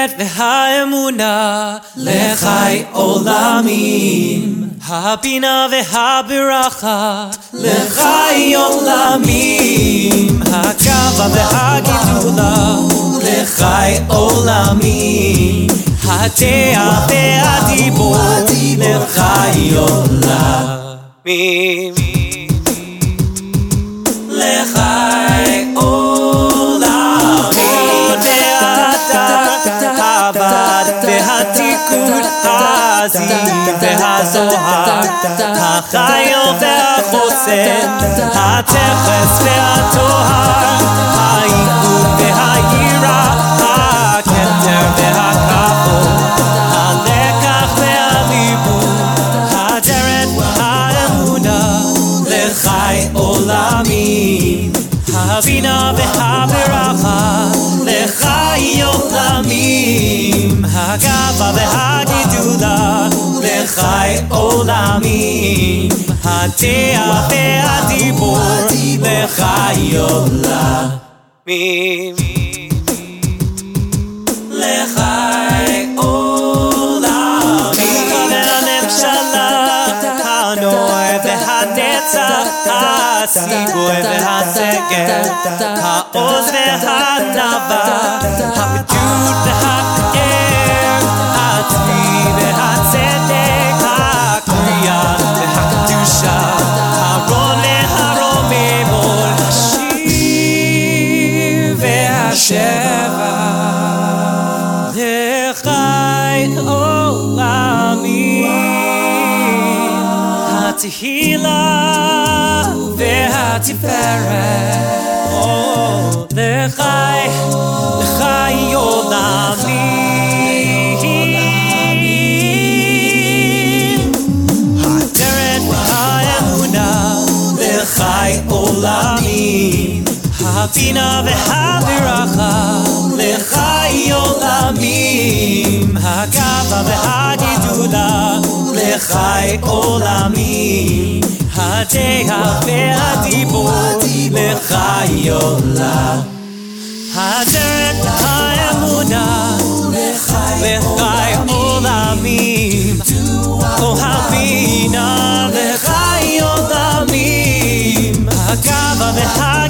האדרת והאמונה לחי עולמים הבינה והברכה לחי עולמים הגאווה והגידולה לחי עולמים הדעה והדיבור לחי עולמים והתיקון הזיו והזוהר החיו והחוסן התכס והטוהר העיגון והיראה הכתר והכחול הלקח והליבון הדרך והאמונה לחי עולמים הבינה והברכה לחי עולמים הגאווה והגידולה לחי עולמים הדעה והדיבור לחי עולמים לחי עולמים והממשלה הנוער והנצח הסיגוי והסגר העוז והענווה התהילה והתפארת או, לחי, לחי עולמים הדרך והאמונה לחי עולמים הבינה והברכה לחי עולמים הגאווה והגידולה לחי עולמים הדעה והדיבור לחי עולם הדרך האמונה לחי עולמים או הבינה לחי עולמים הגאווה והגידולה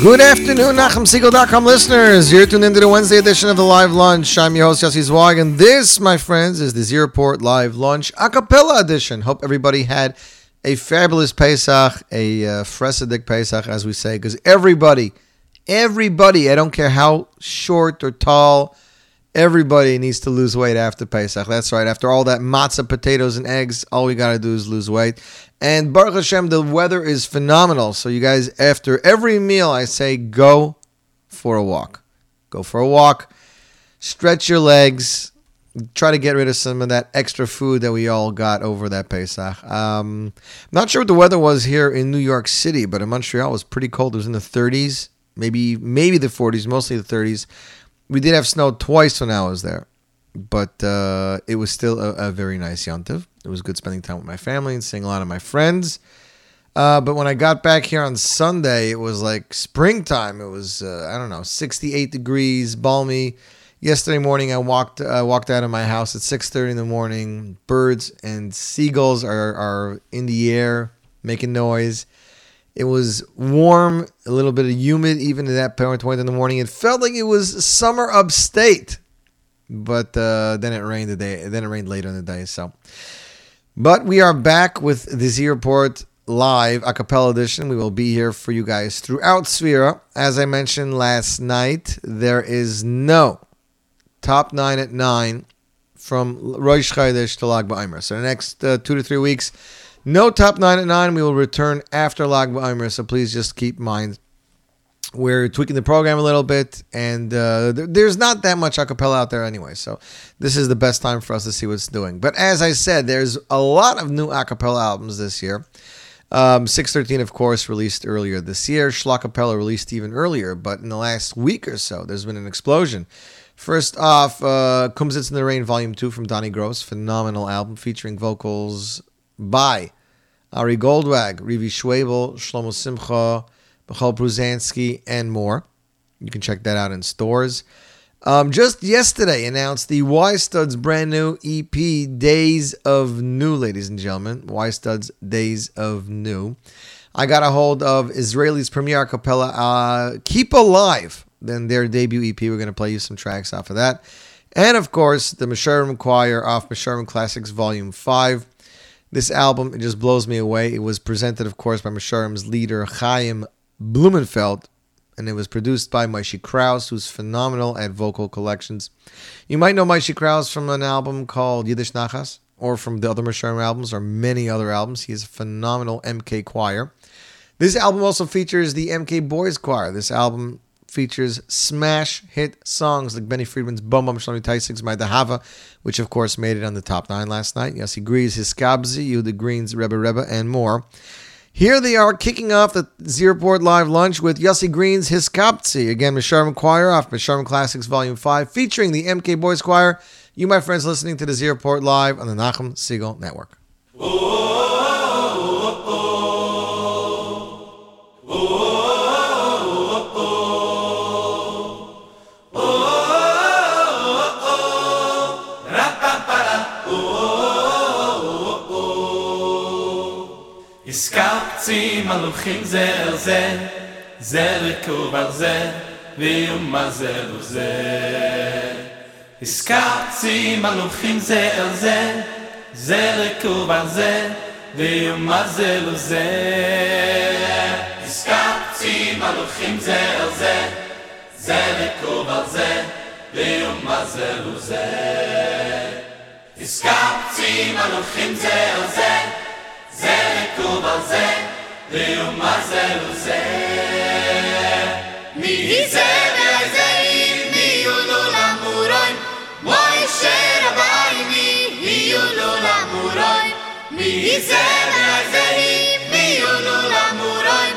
Good afternoon, NachumSegal.com listeners. You're tuned into the Wednesday edition of the Live Lunch. I'm your host, Yossi Zweig, and this, my friends, is the Z Report Live Lunch a cappella edition. Hope everybody had a fabulous Pesach, a uh, Pesach, as we say, because everybody, everybody, I don't care how short or tall, everybody needs to lose weight after Pesach. That's right. After all that matzah, potatoes, and eggs, all we got to do is lose weight. And Baruch Hashem, the weather is phenomenal. So, you guys, after every meal, I say go for a walk. Go for a walk. Stretch your legs. Try to get rid of some of that extra food that we all got over that Pesach. Um, not sure what the weather was here in New York City, but in Montreal it was pretty cold. It was in the 30s, maybe maybe the 40s, mostly the 30s. We did have snow twice when I was there, but uh, it was still a, a very nice yontiv. It was good spending time with my family and seeing a lot of my friends. Uh, but when I got back here on Sunday, it was like springtime. It was uh, I don't know, 68 degrees, balmy. Yesterday morning, I walked uh, walked out of my house at 6:30 in the morning. Birds and seagulls are are in the air making noise. It was warm, a little bit of humid, even at that point in the morning. It felt like it was summer upstate, but uh, then it rained the day. Then it rained later in the day. So, but we are back with the Z report live a cappella edition. We will be here for you guys throughout Sefirah. As I mentioned last night, there is no top nine at nine from Rosh Chodesh to Lag BaOmer. So the next uh, two to three weeks, no top nine at nine. We will return after Lag. So please just keep in mind we're tweaking the program a little bit, and uh, there, there's not that much acapella out there anyway. So this is the best time for us to see what's doing. But as I said, there's a lot of new acapella albums this year. Um, 613, of course, released earlier this year. Schlacapella released even earlier, but in the last week or so, there's been an explosion. First off, uh, Kumsitz in the Rain Volume 2 from Donny Gross. Phenomenal album featuring vocals by Ari Goldwag, Rivi Schwebel, Shlomo Simcha, Michal Bruzanski, and more. You can check that out in stores. Um, just yesterday announced the Y Studs brand new EP, Days of New, ladies and gentlemen. Y Studs Days of New. I got a hold of Israeli's premier capella, uh, Keep Alive, then their debut EP. We're going to play you some tracks off of that. And of course, the Meshurim Choir off Meshurim Classics Volume 5. This album, it just blows me away. It was presented, of course, by Meshurim's leader, Chaim Blumenfeld, and it was produced by Maishi Kraus, who's phenomenal at vocal collections. You might know Maishi Kraus from an album called Yiddish Nachas, or from the other Meshurim albums, or many other albums. He is a phenomenal MK choir. This album also features the MK Boys Choir. This album features smash hit songs like Benny Friedman's Bum Bum Shlomi Taisig's My Dahava, which of course made it on the top nine last night. Yossi Green's, His Skabzi, Yehuda Green's Rebbe Rebbe, and more. Here they are kicking off the Z Report Live Lunch with Yossi Green's Hiskaptsi. Again, Meshurim Choir off Meshurim Classics Volume 5, featuring the MK Boys Choir. You, my friends, listening to the Z Report Live on the Nachum Segal Network. Es gab zi maluchim zer zer, zer rekub zer, ויום מה זה וזה. הזכרתי מלוכים זה אל זה, זה רקוב על זה, ויום מה זה וזה. הזכרתי מלוכים זה אל זה, זה רקוב על ויום מה זה וזה. הזכרתי מלוכים זה אל רכוב על זה, ויומה זה לזה. מי זה והזעים, מי יולו למורוי, מוישה רבי, מי יולו למורוי. מי זה והזעים, מי יולו למורוי,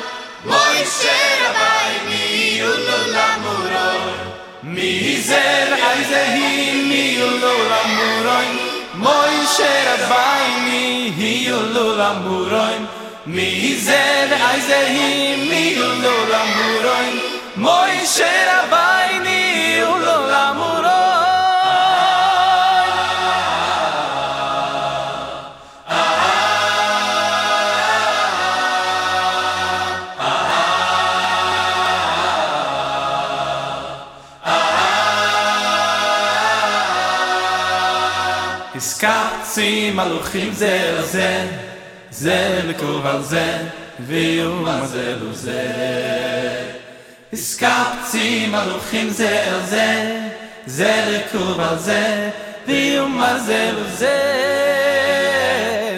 מוישה רבי, מי יולו למורוי. מי זה והזעים, מי יולו למורוי, moy sher vayni hi yulul amuroin mi zed aizehim mi yulul amuroin moy sher הסקפצי מלוכים זה אל זה, לקרוב על זה, ויומה זה לו זה. הסקפצי מלוכים זה אל זה, זה לקרוב על זה, ויומה זה לו זה.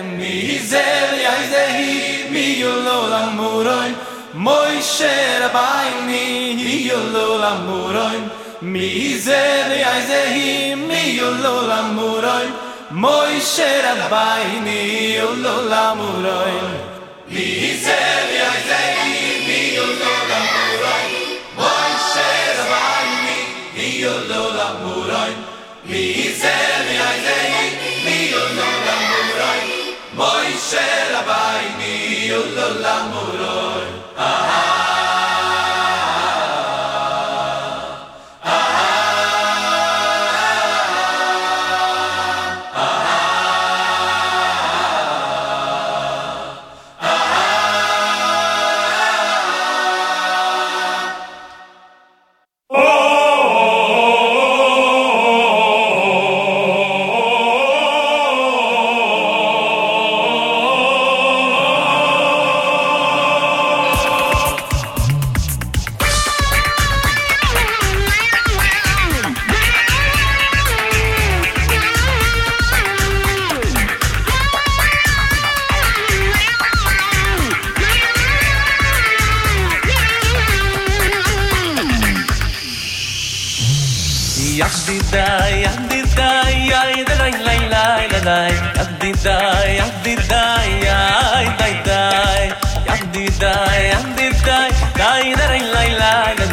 מי זה ליי זה היא, מי יולו למורוי, מוישה רבייני, היא יולו למורוי. מי זה ליי זה היא, מי יולו למורוי, מוישה רבייני, יולו למורוי.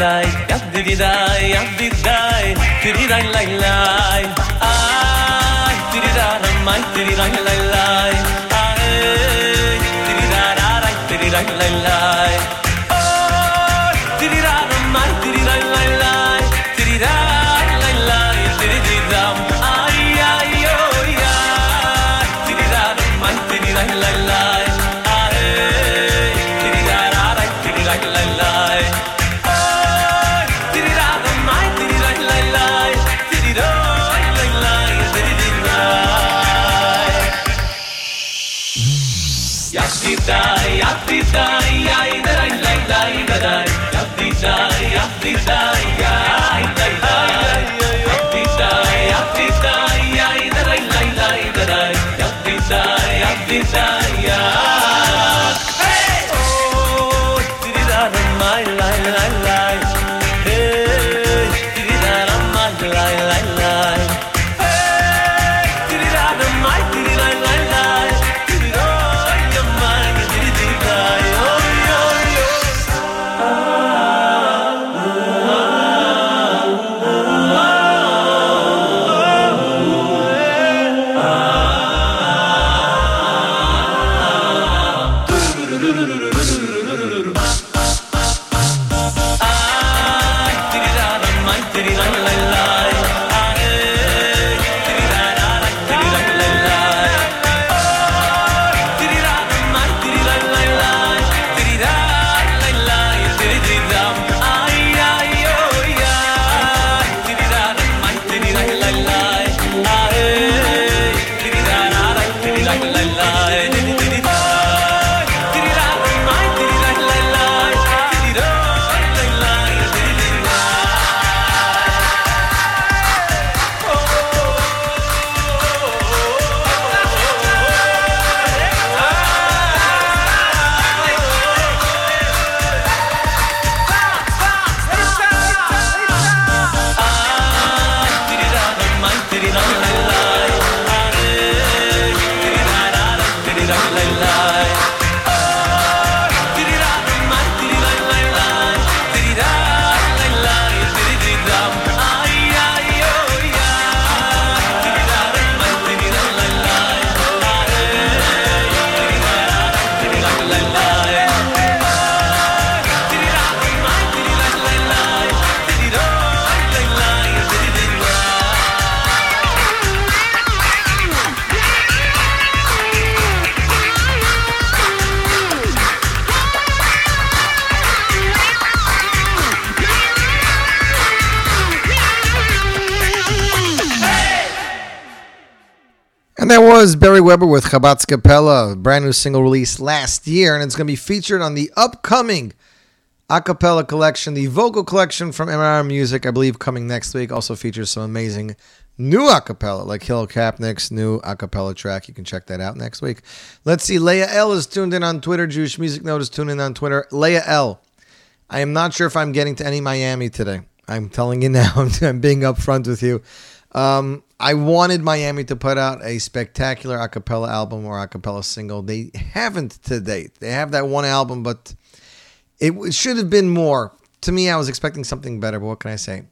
dai yap di di dai yap di dai di di dai lai lai ai di di dai mai di di dai lai lai dai, Barry Weber with Chabatz Capella, brand new single released last year, and it's going to be featured on the upcoming a cappella collection, the vocal collection from MRR Music, I believe, coming next week. Also features some amazing new a cappella, like Hill Kapnick's new a cappella track. You can check that out next week. Let's see. Leah L is tuned in on Twitter. Jewish Music Note is tuned in on Twitter. Leah L. I am not sure if I'm getting to any Miami today. I'm telling you now. I'm being upfront with you. Um, I wanted Miami to put out a spectacular a cappella album or a cappella single. They haven't to date. They have that one album, but it should have been more. To me, I was expecting something better, but what can I say?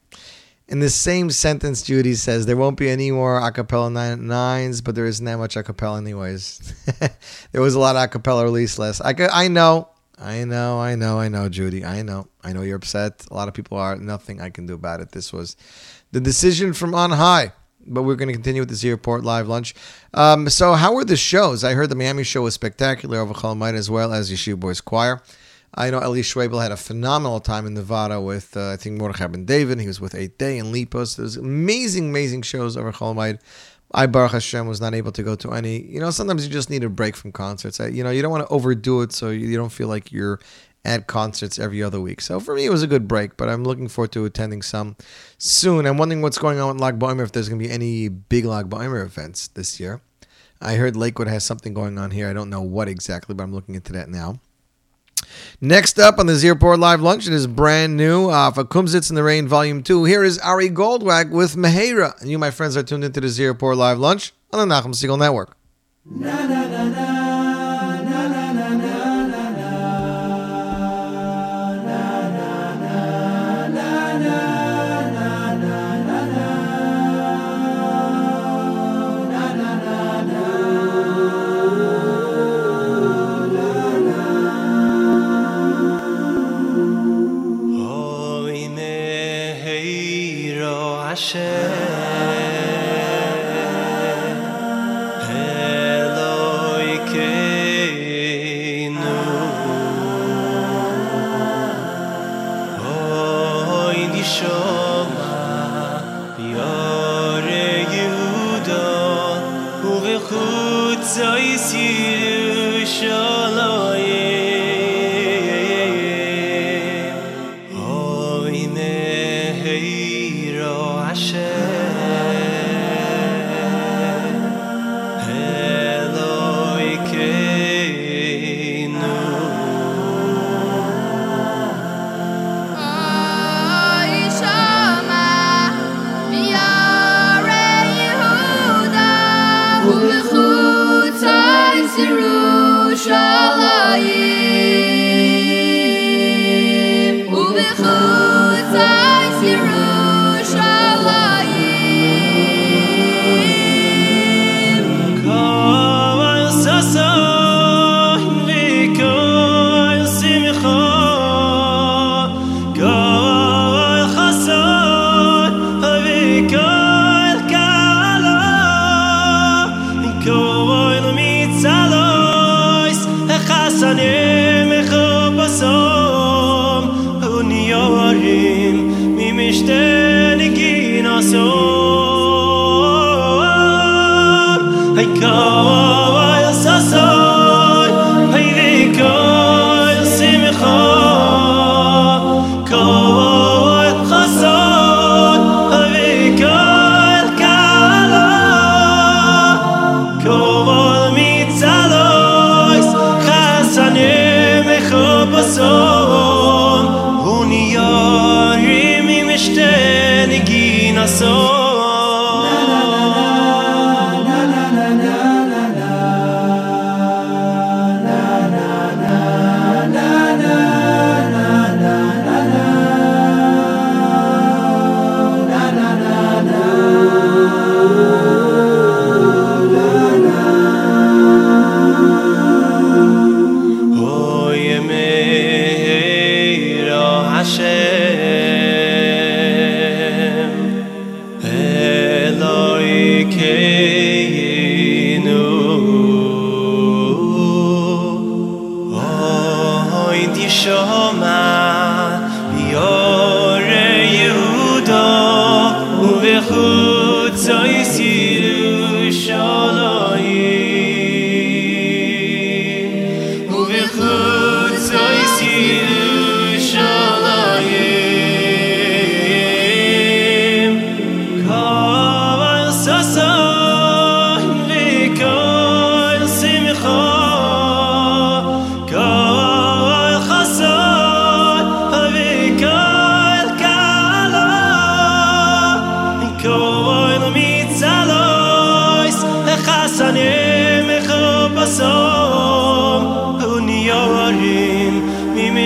In the same sentence, Judy says there won't be any more a cappella nine, nines, but there isn't that much a cappella anyways. there was a lot of a cappella released last. I, I know, I know, I know, I know, Judy. I know, I know you're upset. A lot of people are. Nothing I can do about it. This was the decision from on high. But we're going to continue with this airport live lunch. Um, so, how were the shows? I heard the Miami show was spectacular over Chol Hamoed as well as Yeshiva Boys Choir. I know Eli Schwabel had a phenomenal time in Nevada with, uh, I think, Mordechai Ben David. He was with Eight Day and Lipos. There was amazing, amazing shows over Chol Hamoed. I, Baruch Hashem, was not able to go to any. You know, sometimes you just need a break from concerts. I, you know, you don't want to overdo it so you don't feel like you're at concerts every other week. So for me, it was a good break, but I'm looking forward to attending some soon. I'm wondering what's going on with Lag Baimer, if there's going to be any big Lag Baimer events this year. I heard Lakewood has something going on here. I don't know what exactly, but I'm looking into that now. Next up on the Z Report Live Lunch, it is brand new uh, for Kumsitz in the Rain Volume 2. Here is Ari Goldwag with Mehera. And you, my friends, are tuned into the Z Report Live Lunch on the Nachum Segal Network. Hoy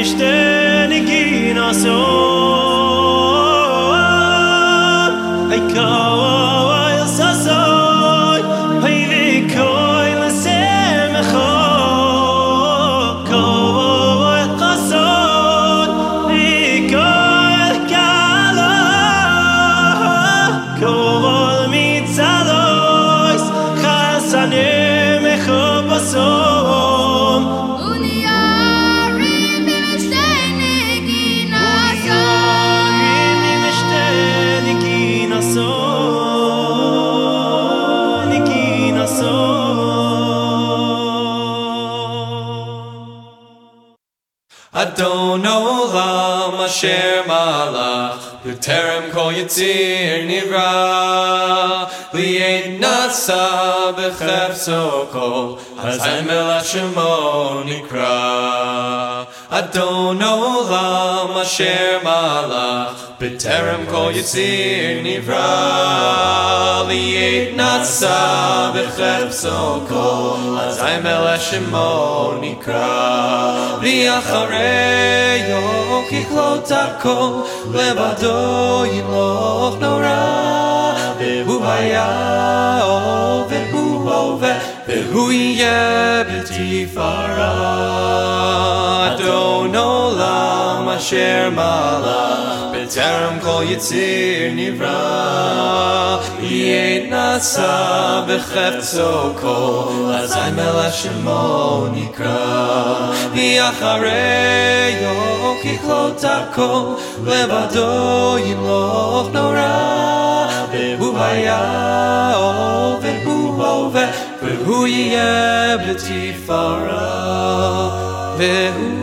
שטэн איך אין אַזוי asher malach, Terem kol yitzir nivra, li'ed nasa b'chefso kol, hazayin melach shemo nikra. Adon olam asher malach, בטרם כל יציר נברא, ליעד נעשה בחפצו כל, אזי מלך שמו נקרא. ואחריו ככלות הכל, לבדו ימלוך נורא, והוא היה והוא הווה, והוא יהיה בתפארה. אדון עולם אשר מלך, בטרם כל יציר נברא, יהיה נעשה בחפצו כל, אזי מלך שמו נקרא. ואחריו ככלות הכל, לבדו ימלוך נורא, והוא היה והוא הווה, והוא יהיה בתפארה. והוא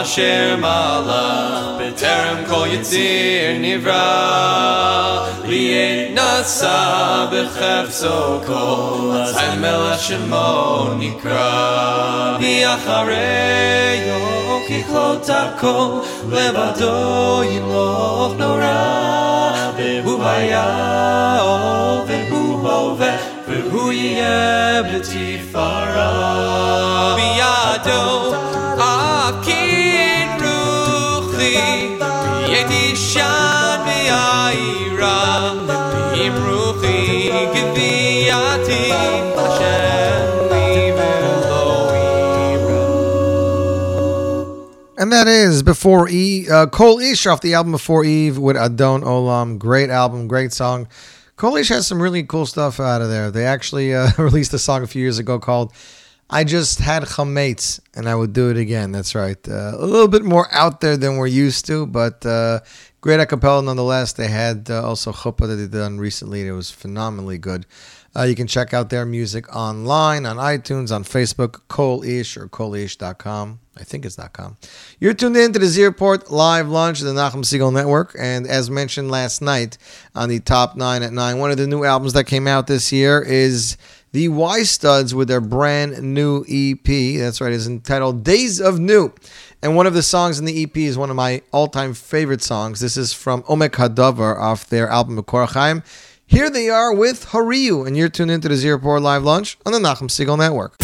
עולם אשר מלך, בטרם כל יציר נברא, ליעד נעשה בחפצו כל, אזי מלך שמו נקרא. ואחריו ככלות הכל, לבדו ימלוך נורא, והוא היה והוא הווה, והוא יהיה בתפארה. And that is before E uh, Kol Ish off the album Before Eve with Adon Olam. Great album, great song. Kol Ish has some really cool stuff out of there. They actually uh, released a song a few years ago called "I Just Had Chametz and I Would Do It Again." That's right, uh, a little bit more out there than we're used to, but uh, great a cappella nonetheless. They had uh, also chuppah that they done recently. It was phenomenally good. Uh, you can check out their music online on iTunes, on Facebook, Kol Ish or ColeIsh.com. I think it's dot .com. You're tuned in to the Z Report live lunch of the Nachum Segal Network, and as mentioned last night on the top nine at nine, one of the new albums that came out this year is the Y Studs with their brand new EP. That's right, it's entitled Days of New. And one of the songs in the EP is one of my all time favorite songs. This is from Omek Hadavar off their album Korachayim. Here they are with Hariyu, and you're tuned into the Z Report live lunch on the Nachum Segal Network.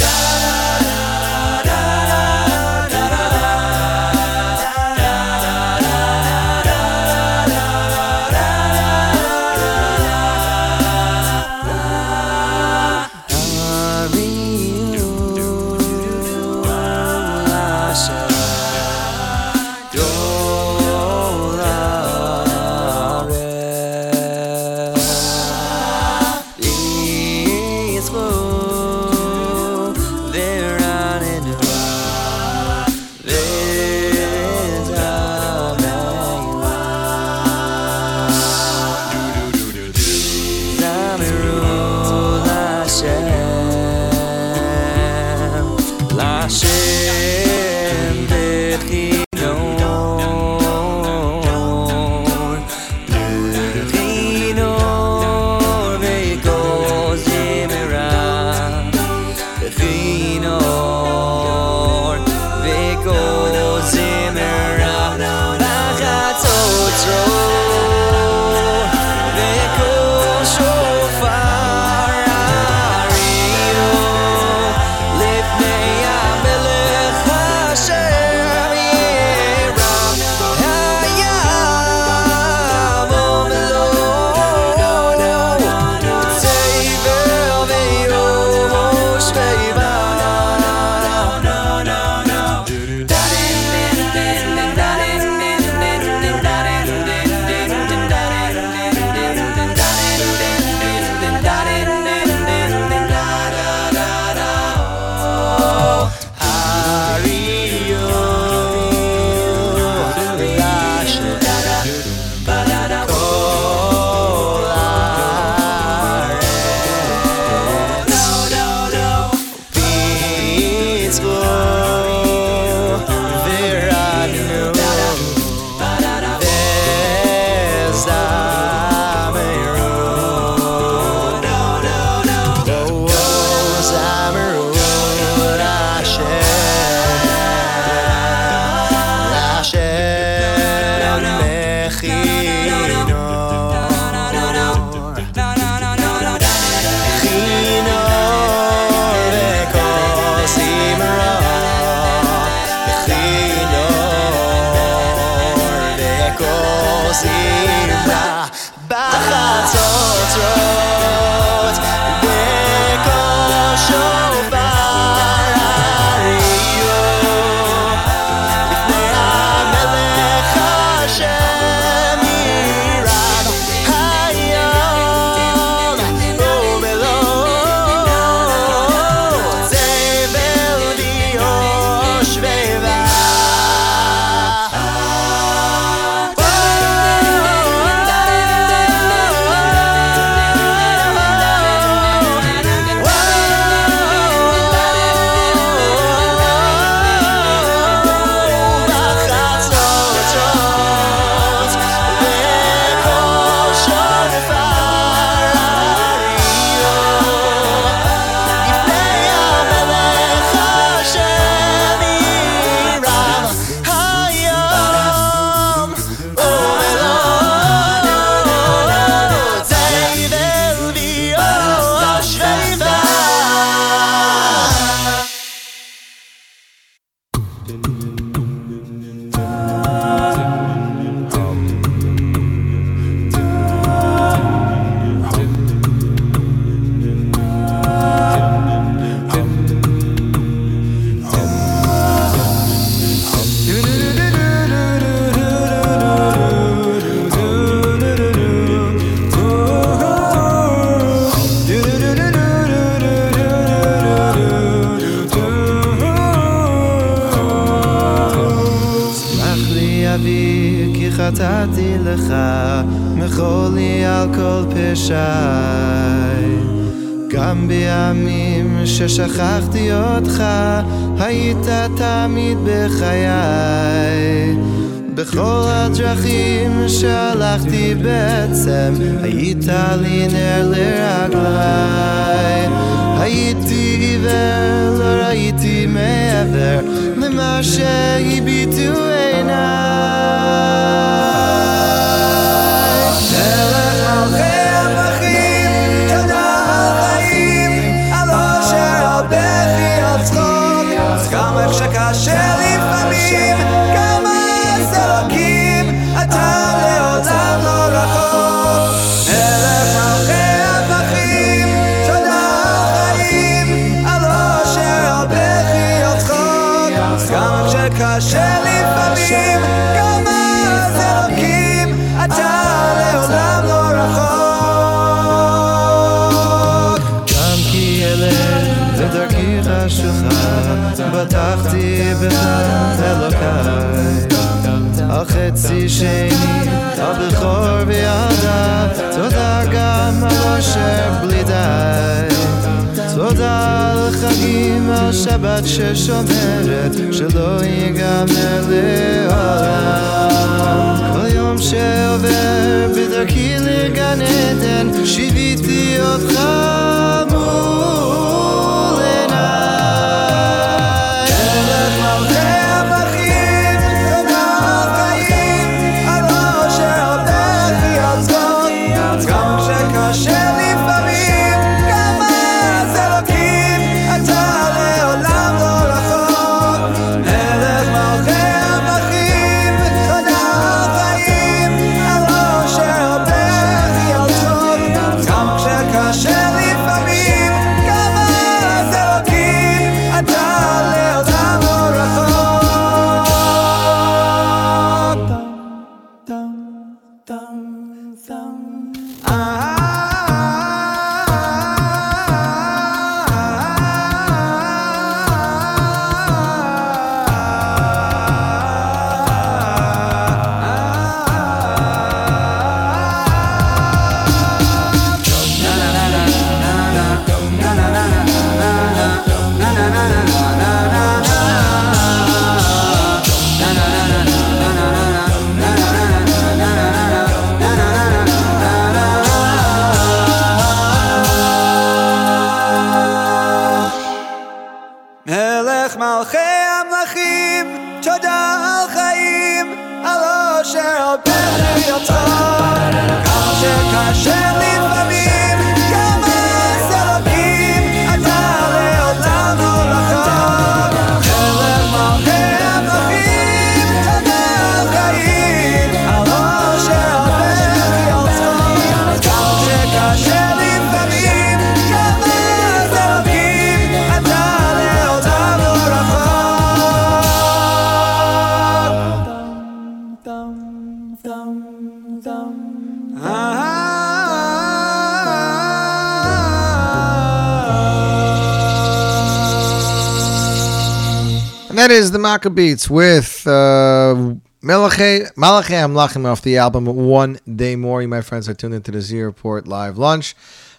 That is the Maccabeats with uh, Malachi Amlachim off the album One Day More. You, my friends, are tuned into the Z Report live lunch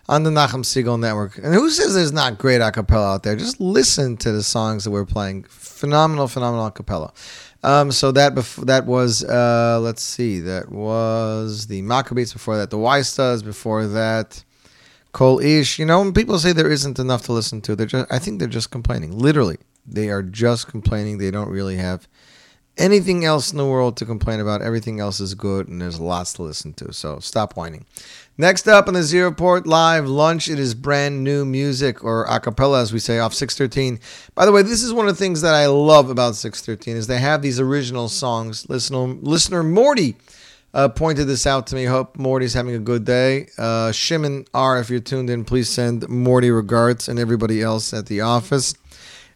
on the Nachum Segal Network. And who says there's not great a cappella out there? Just listen to the songs that we're playing. Phenomenal, phenomenal a cappella. Um, so that bef- that was uh, let's see, that was the Maccabeats before that, the Weistas before that. Kol Ish. You know, when people say there isn't enough to listen to, they're just I think they're just complaining. Literally. They are just complaining. They don't really have anything else in the world to complain about. Everything else is good and there's lots to listen to. So stop whining. Next up on the Z Report Live lunch, it is brand new music or a cappella, as we say, off 613. By the way, this is one of the things that I love about 613 is they have these original songs. Listener, listener Morty uh, pointed this out to me. Hope Morty's having a good day. Uh, Shimon R, if you're tuned in, please send Morty regards and everybody else at the office.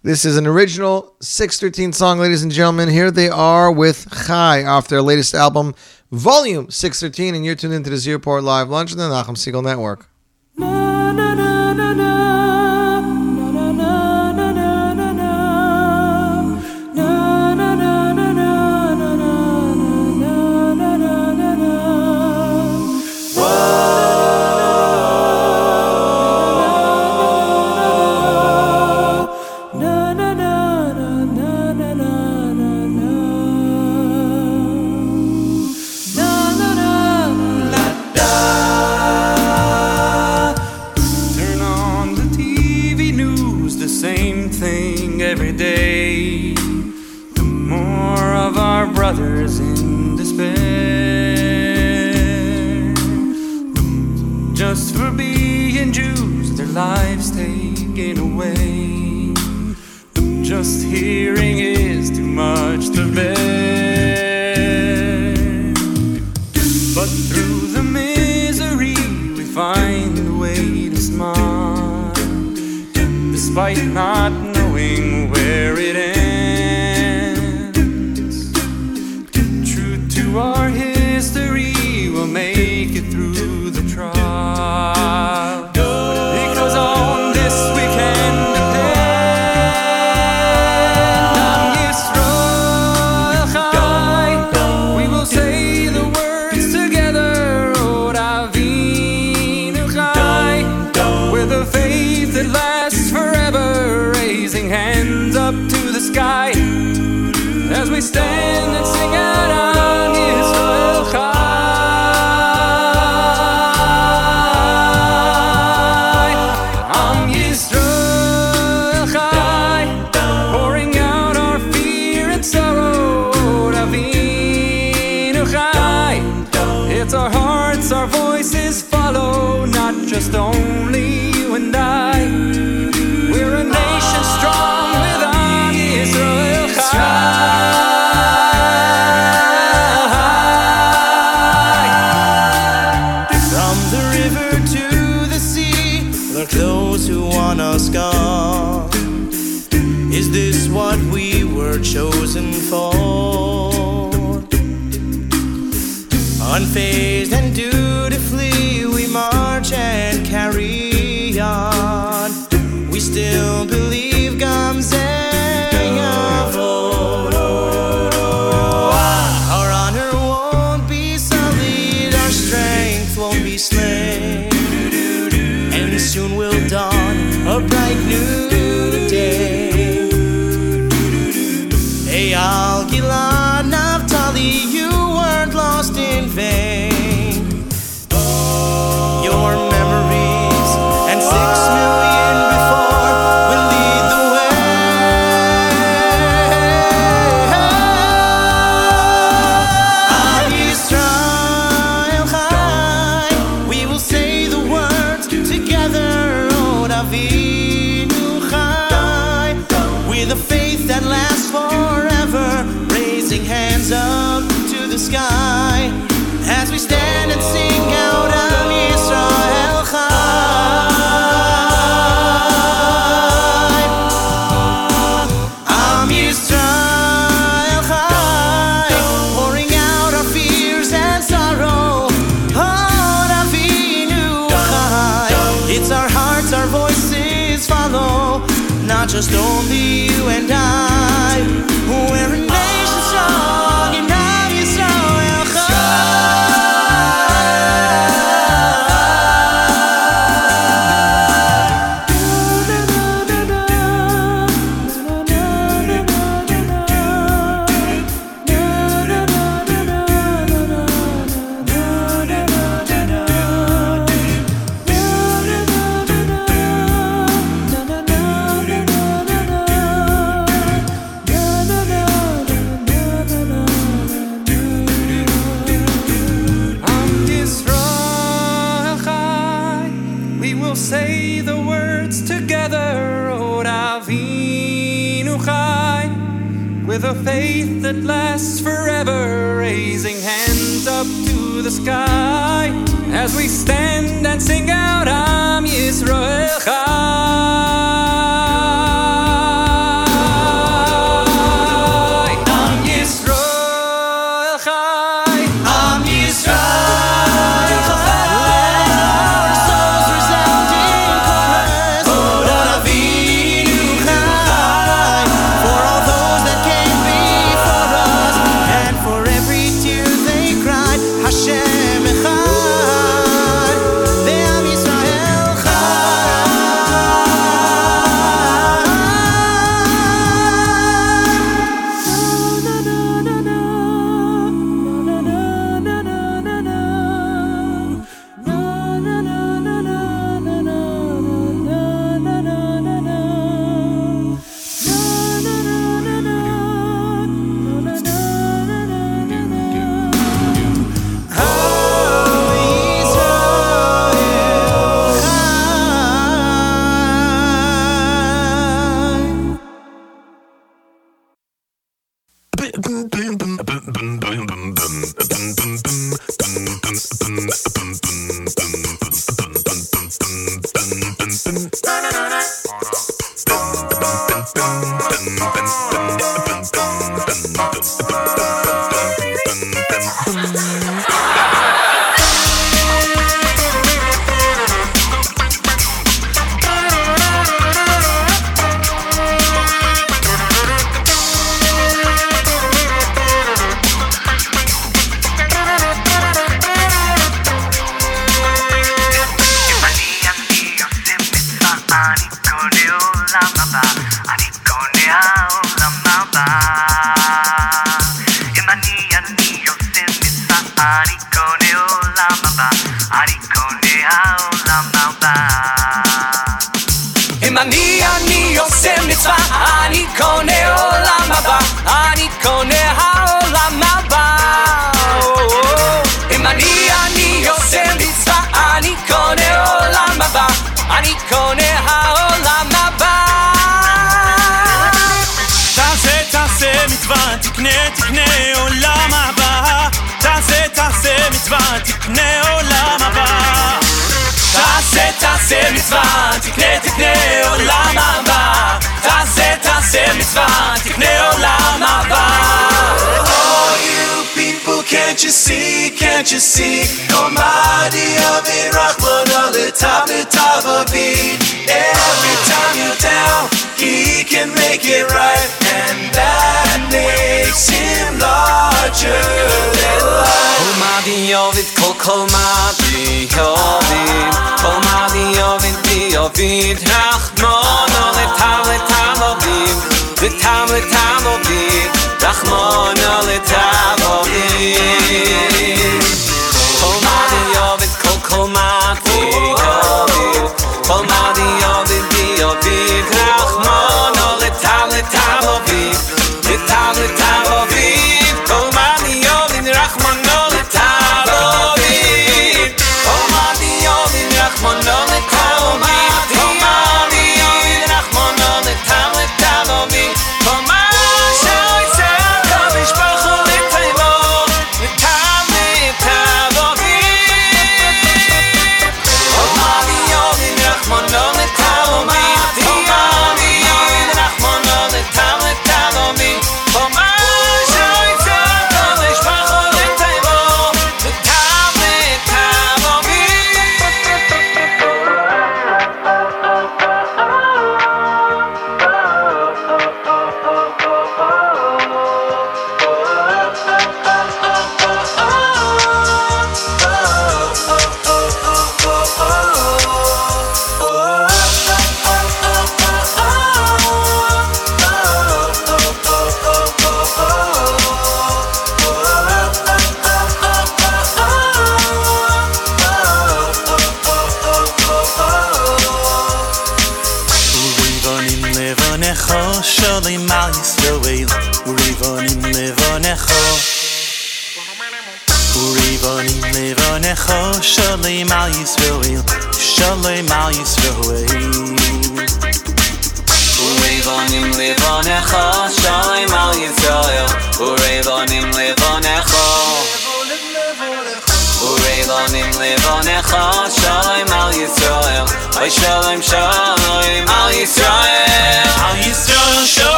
This is an original 613 song, ladies and gentlemen. Here they are with Chai off their latest album, Volume 613, and you're tuned into the Z Report Live Lunch on the Nachum Segal Network.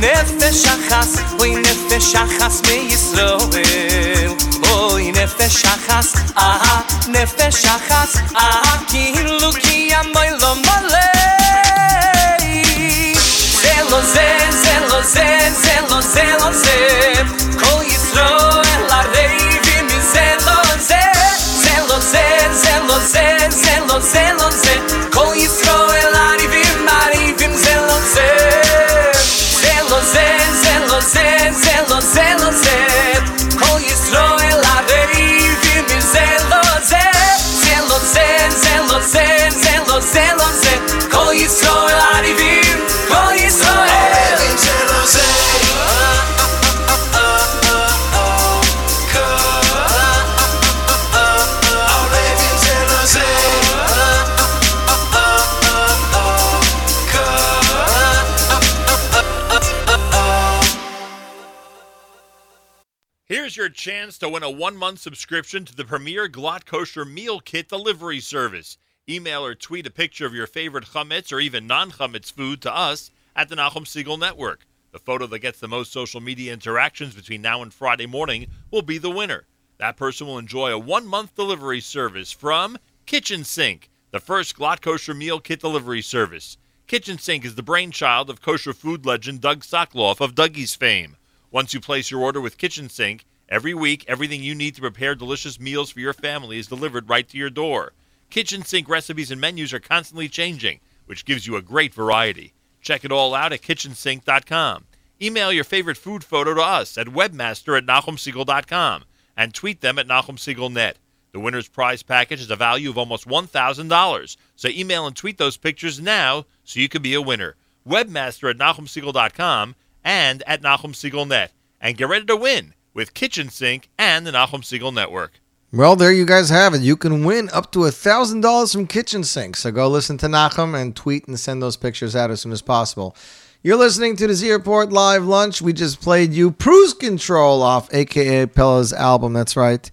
נפש אחס, אוי נפש אחס מישראל. אוי נפש אחס, אה, נפש אחס, אה, כאילו כי המוי לא מלא. זה לא זה, זה לא זה, זה לא זה, לא זה. Ze zelo zelo chance to win a one month subscription to the premier Glatt Kosher Meal Kit delivery service. Email or tweet a picture of your favorite chametz or even non chametz food to us at the Nachum Segal Network. The photo that gets the most social media interactions between now and Friday morning will be the winner. That person will enjoy a one month delivery service from Kitchen Sink, the first Glatt Kosher Meal Kit delivery service. Kitchen Sink is the brainchild of kosher food legend Doug Sokloff of Dougie's fame. Once you place your order with Kitchen Sink, every week everything you need to prepare delicious meals for your family is delivered right to your door. Kitchen Sink recipes and menus are constantly changing, which gives you a great variety. Check it all out at kitchensink.com. Email your favorite food photo to us at webmaster at nachumsegal.com and tweet them at nahumsiegelnet. The winner's prize package has a value of almost $1,000, so email and tweet those pictures now so you can be a winner. Webmaster at nachumsegal.com and at Nachum Segal Net. And get ready to win with Kitchen Sink and the Nachum Segal Network. Well, there you guys have it. You can win up to a thousand dollars from Kitchen Sink. So go listen to Nachum and tweet and send those pictures out as soon as possible. You're listening to the Z Report Live Lunch. We just played you Cruise Control off AKA Pella's album. That's right.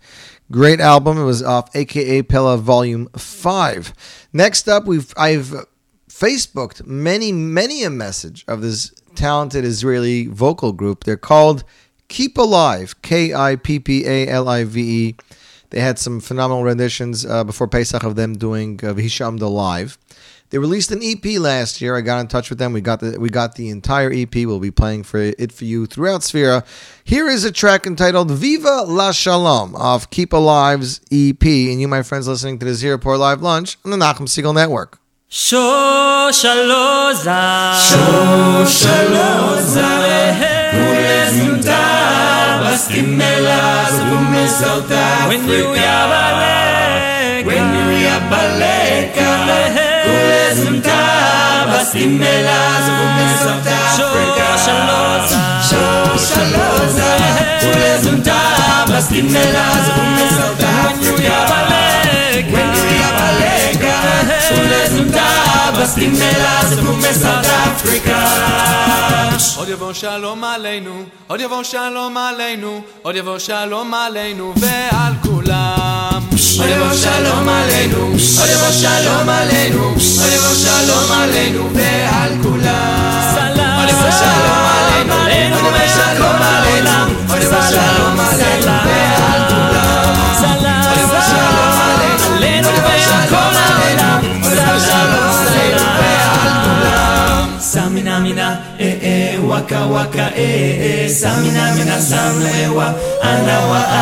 Great album. It was off AKA Pella Volume 5. Next up, we've I've Facebooked many, many a message of this talented Israeli vocal group. They're called Kippalive, K I P P A L I V E. They had some phenomenal renditions uh, before Pesach of them doing uh, Vishamda live. They released an EP last year. I got in touch with them. We got the we got the entire EP. We'll be playing for it for you throughout Sefirah. Here is a track entitled "Viva La Shalom" of Kippalive's EP. And you, my friends, listening to the Z Report Live Lunch on the Nachum Segal Network. Shoshaloza Shoshaloza Kulezunta Bastimela Zume South Africa. When you yabalek When you yabaleka Kulezunta Bastimela Zume South Africa. Shoshaloza Shoshaloza Kulezunta Bastimela Zume South Africa. When you When you yabaleka Bastimela Zume South Africa עוד יבוא שלום עלינו, עוד יבוא שלום עלינו, עוד יבוא שלום עלינו ועל כולם. עוד יבוא שלום עלינו, עוד יבוא שלום עלינו, עוד יבוא שלום עלינו ועל כולם. עוד יבוא שלום עלינו, עוד יבוא שלום עלינו, עוד יבוא שלום עלינו mina e eh, e eh, waka waka e e samina mina samlewa anawa a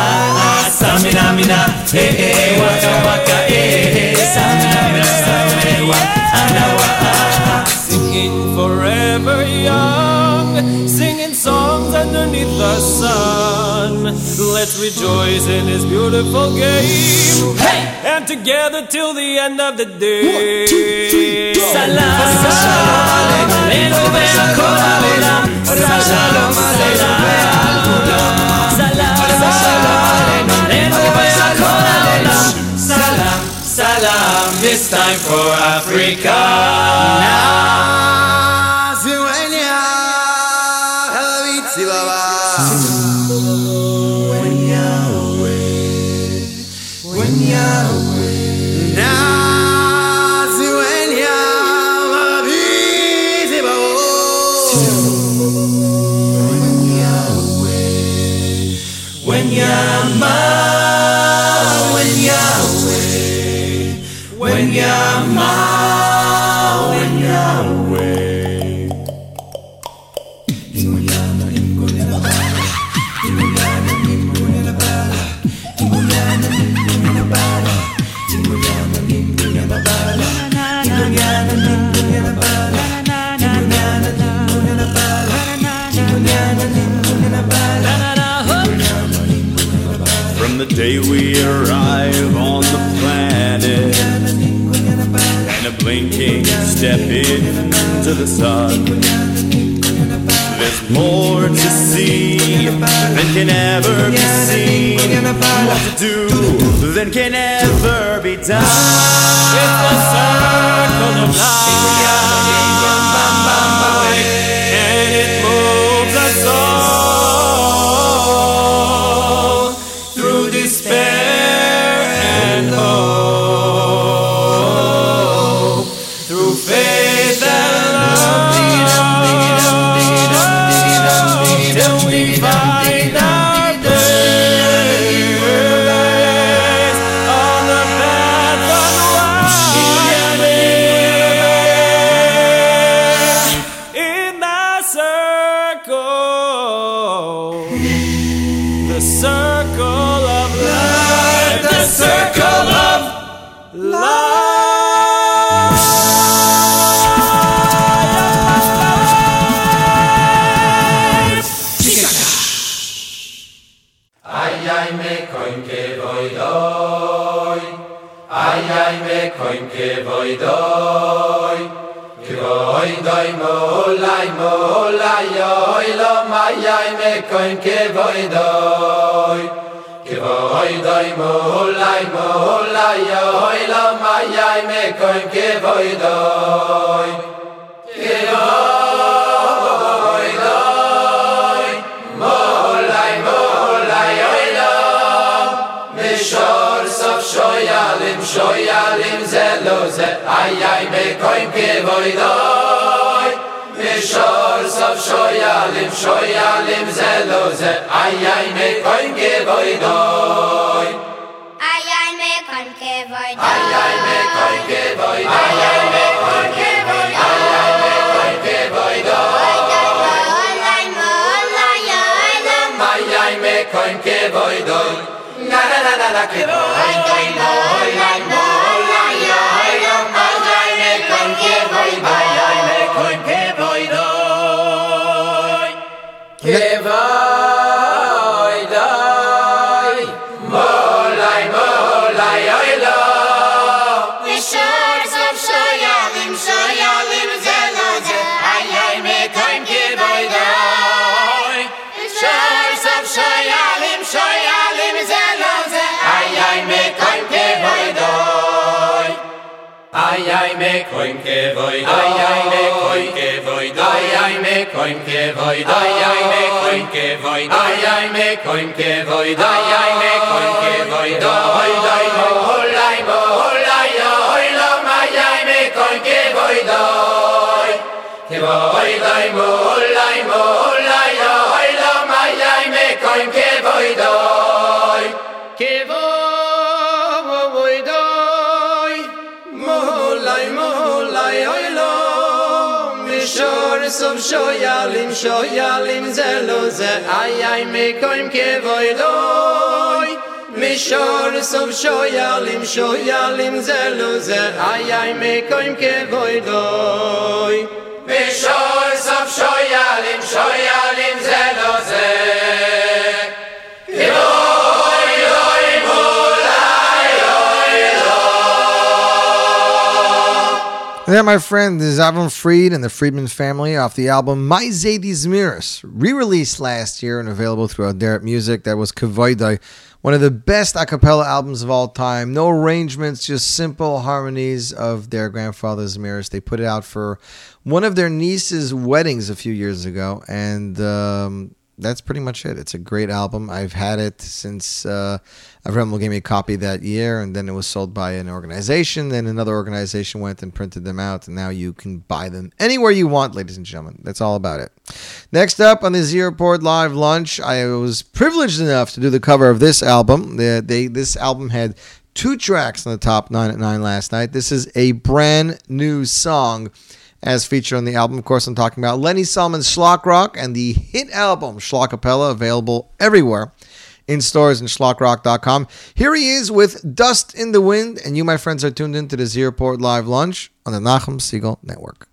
samina mina e e waka waka e e samina mina samlewa anawa a singing forever young singing songs underneath the sun. Let's rejoice in this beautiful game. Hey! And together till the end of the day. One, two, three, go. Salam, salam, Aleinu ve'akol ha'olam. Salam, Aleinu ve'al. Salam, salam, Salam, salam, it's time for Africa. arrive on the planet and a blinking step into the sun. There's more to see than can ever be seen. More to do than can ever be done. It's the circle of life. loze ay ay me koim ke voy loy mi shor sov shoyalim shoyalim ze loze ay ay me koim ke voy loy mi shor sov shoyalim shoyalim ze loze There, my friend, is Avram Fried and the Friedman family off the album My Zadie Zmiris, re-released last year and available throughout Aderet Music. That was Kavoidai, one of the best a cappella albums of all time. No arrangements, just simple harmonies of their grandfather's mirrors. They put it out for one of their niece's weddings a few years ago, and um, that's pretty much it. It's a great album. I've had it since uh, gave me a copy that year, and then it was sold by an organization. Then another organization went and printed them out, and now you can buy them anywhere you want, ladies and gentlemen. That's all about it. Next up on the Z Report Live Lunch, I was privileged enough to do the cover of this album. The, they, this album had two tracks in the top nine at nine last night. This is a brand new song as featured on the album. Of course, I'm talking about Lenny Solomon's Schlock Rock and the hit album Schlockapella, available everywhere in stores and schlockrock.com. Here he is with Dust in the Wind, and you, my friends, are tuned into the Z Report Live Lunch on the Nachum Segal Network.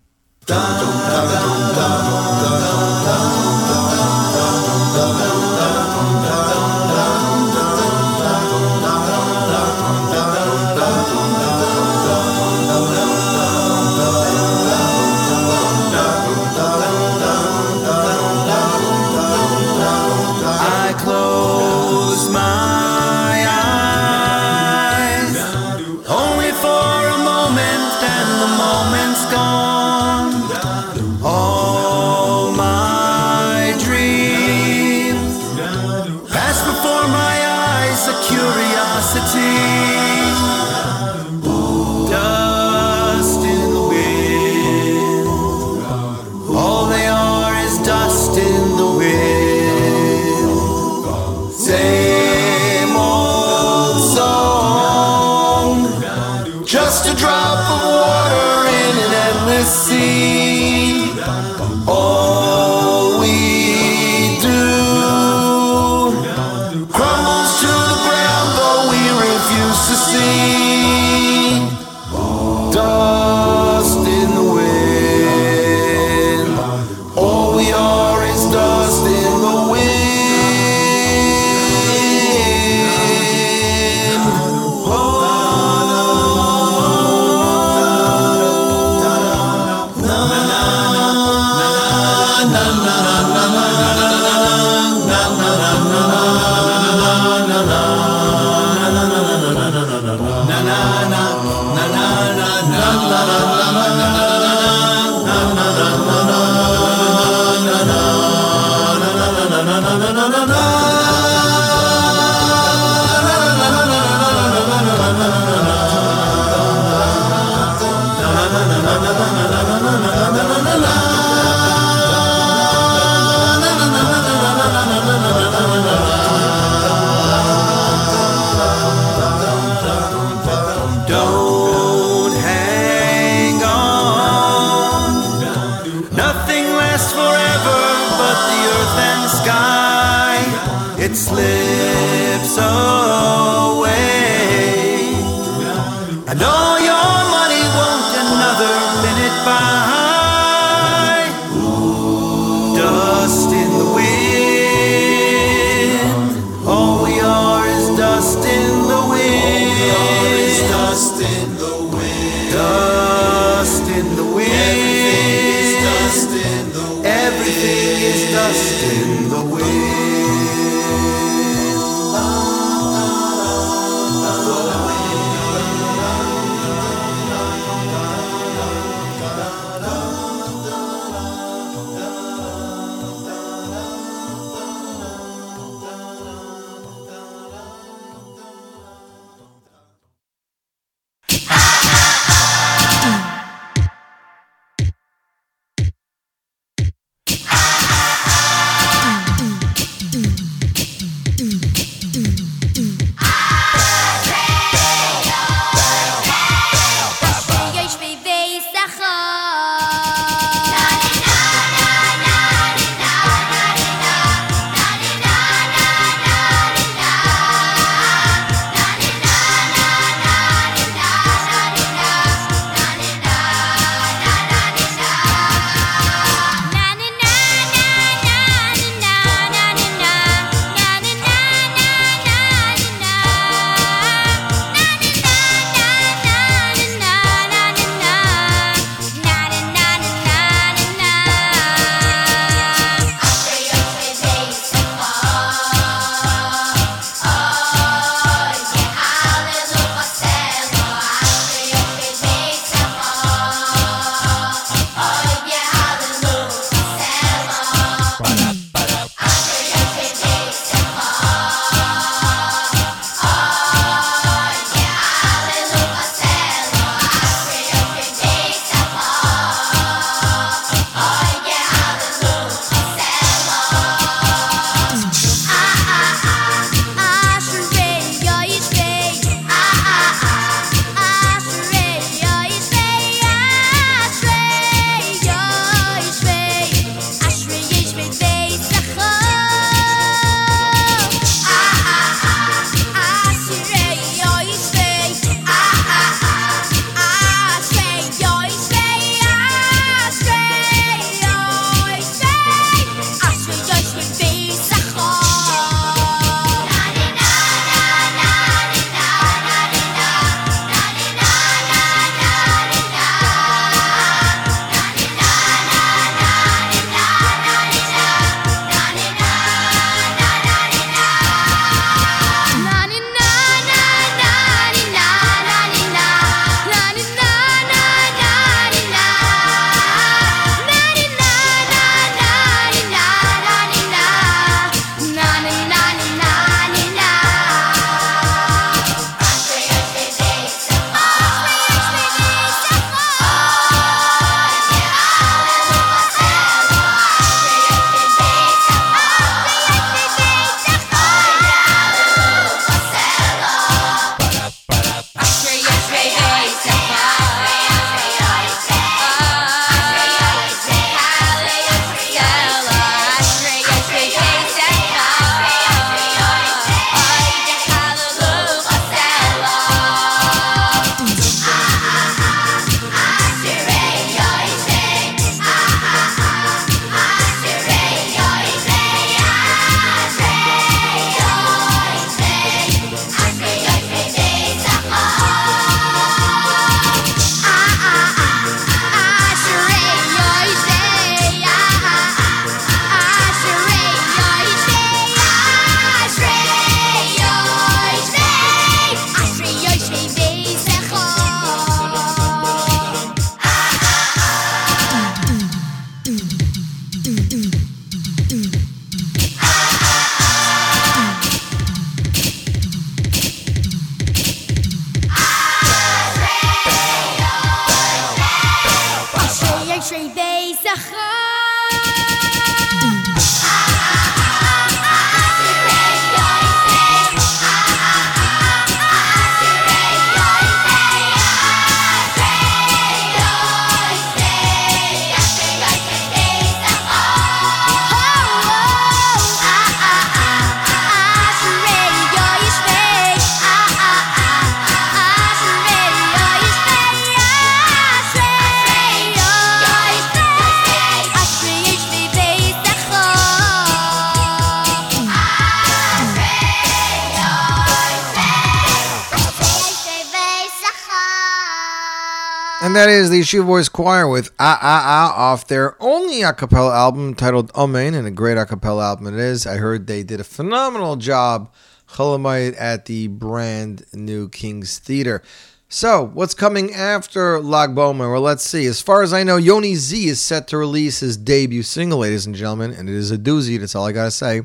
And that is the Yeshiva Boys Choir with Ah Ah Ah off their only a cappella album titled Amen, and a great a cappella album it is. I heard they did a phenomenal job, Chol Hamoed, at the brand new King's Theater. So, what's coming after Lag BaOmer? Well, let's see. As far as I know, Yoni Z is set to release his debut single, ladies and gentlemen, and it is a doozy, that's all I gotta say.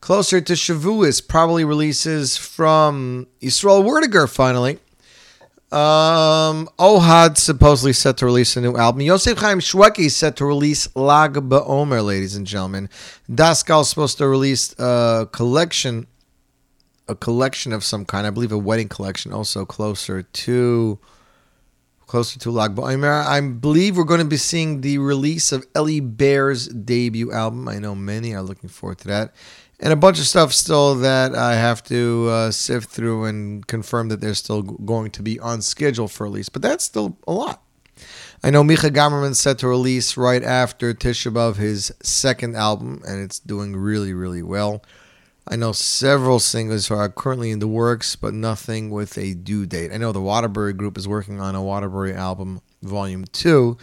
Closer to Shavuos probably releases from Yisrael Werdiger finally. Um, Ohad supposedly set to release a new album. Yosef Chaim Shweki set to release Lag BaOmer, ladies and gentlemen. Daskal supposed to release a collection, a collection of some kind. I believe a wedding collection, also closer to closer to Lag BaOmer. I believe we're going to be seeing the release of Ellie Bear's debut album. I know many are looking forward to that. And a bunch of stuff still that I have to uh, sift through and confirm that they're still going to be on schedule for release. But that's still a lot. I know Micha Gamerman set to release right after Tisha B'Av his second album, and it's doing really, really well. I know several singles who are currently in the works, but nothing with a due date. I know the Waterbury Group is working on a Waterbury album, Volume 2.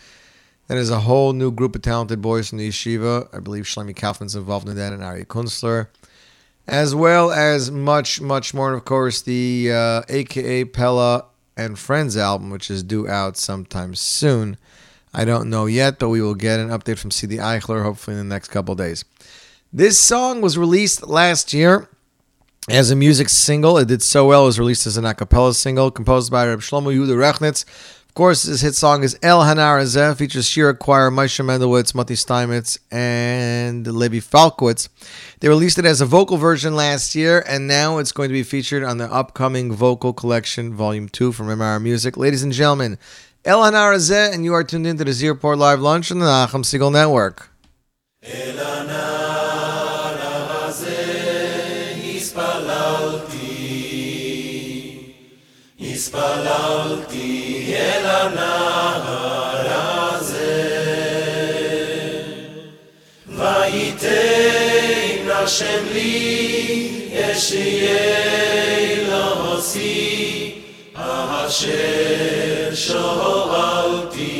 That is a whole new group of talented boys from the yeshiva. I believe Shlomi Kaufman's involved in that and Ari Kunstler. As well as much, much more. And of course, the uh, AKA Pella and Friends album, which is due out sometime soon. I don't know yet, but we will get an update from CD Eichler hopefully in the next couple days. This song was released last year as a music single. It did so well. It was released as an a cappella single composed by Reb Shlomo Yehuda Rechnitz course, his hit song is El Hanarazeh, features Shira Choir, Moshe Mendelowitz, Mati Steinmetz, and Levi Falkowitz. They released it as a vocal version last year, and now it's going to be featured on the upcoming Vocal Collection Volume 2 from MR Music. Ladies and gentlemen, El Hanarazeh, and you are tuned into the Z Report Live Lunch on the Nachum Segal Network. Hispalalti הנהר הזה, וייתן השם לי ישיי להוציא, אשר שאלתי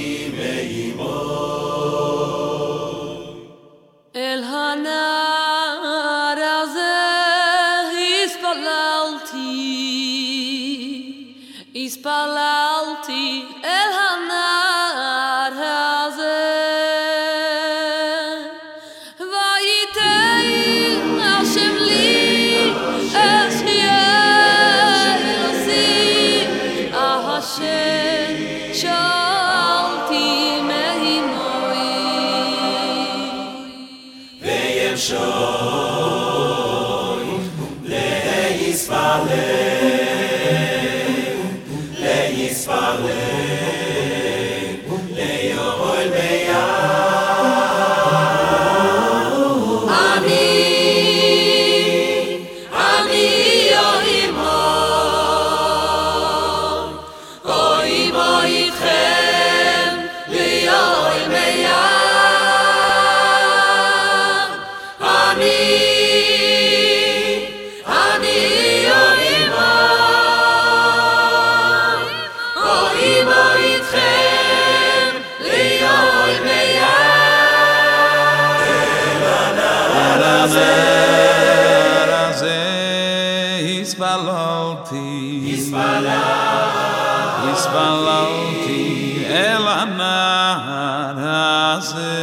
התפללתי, אל הנער הזה,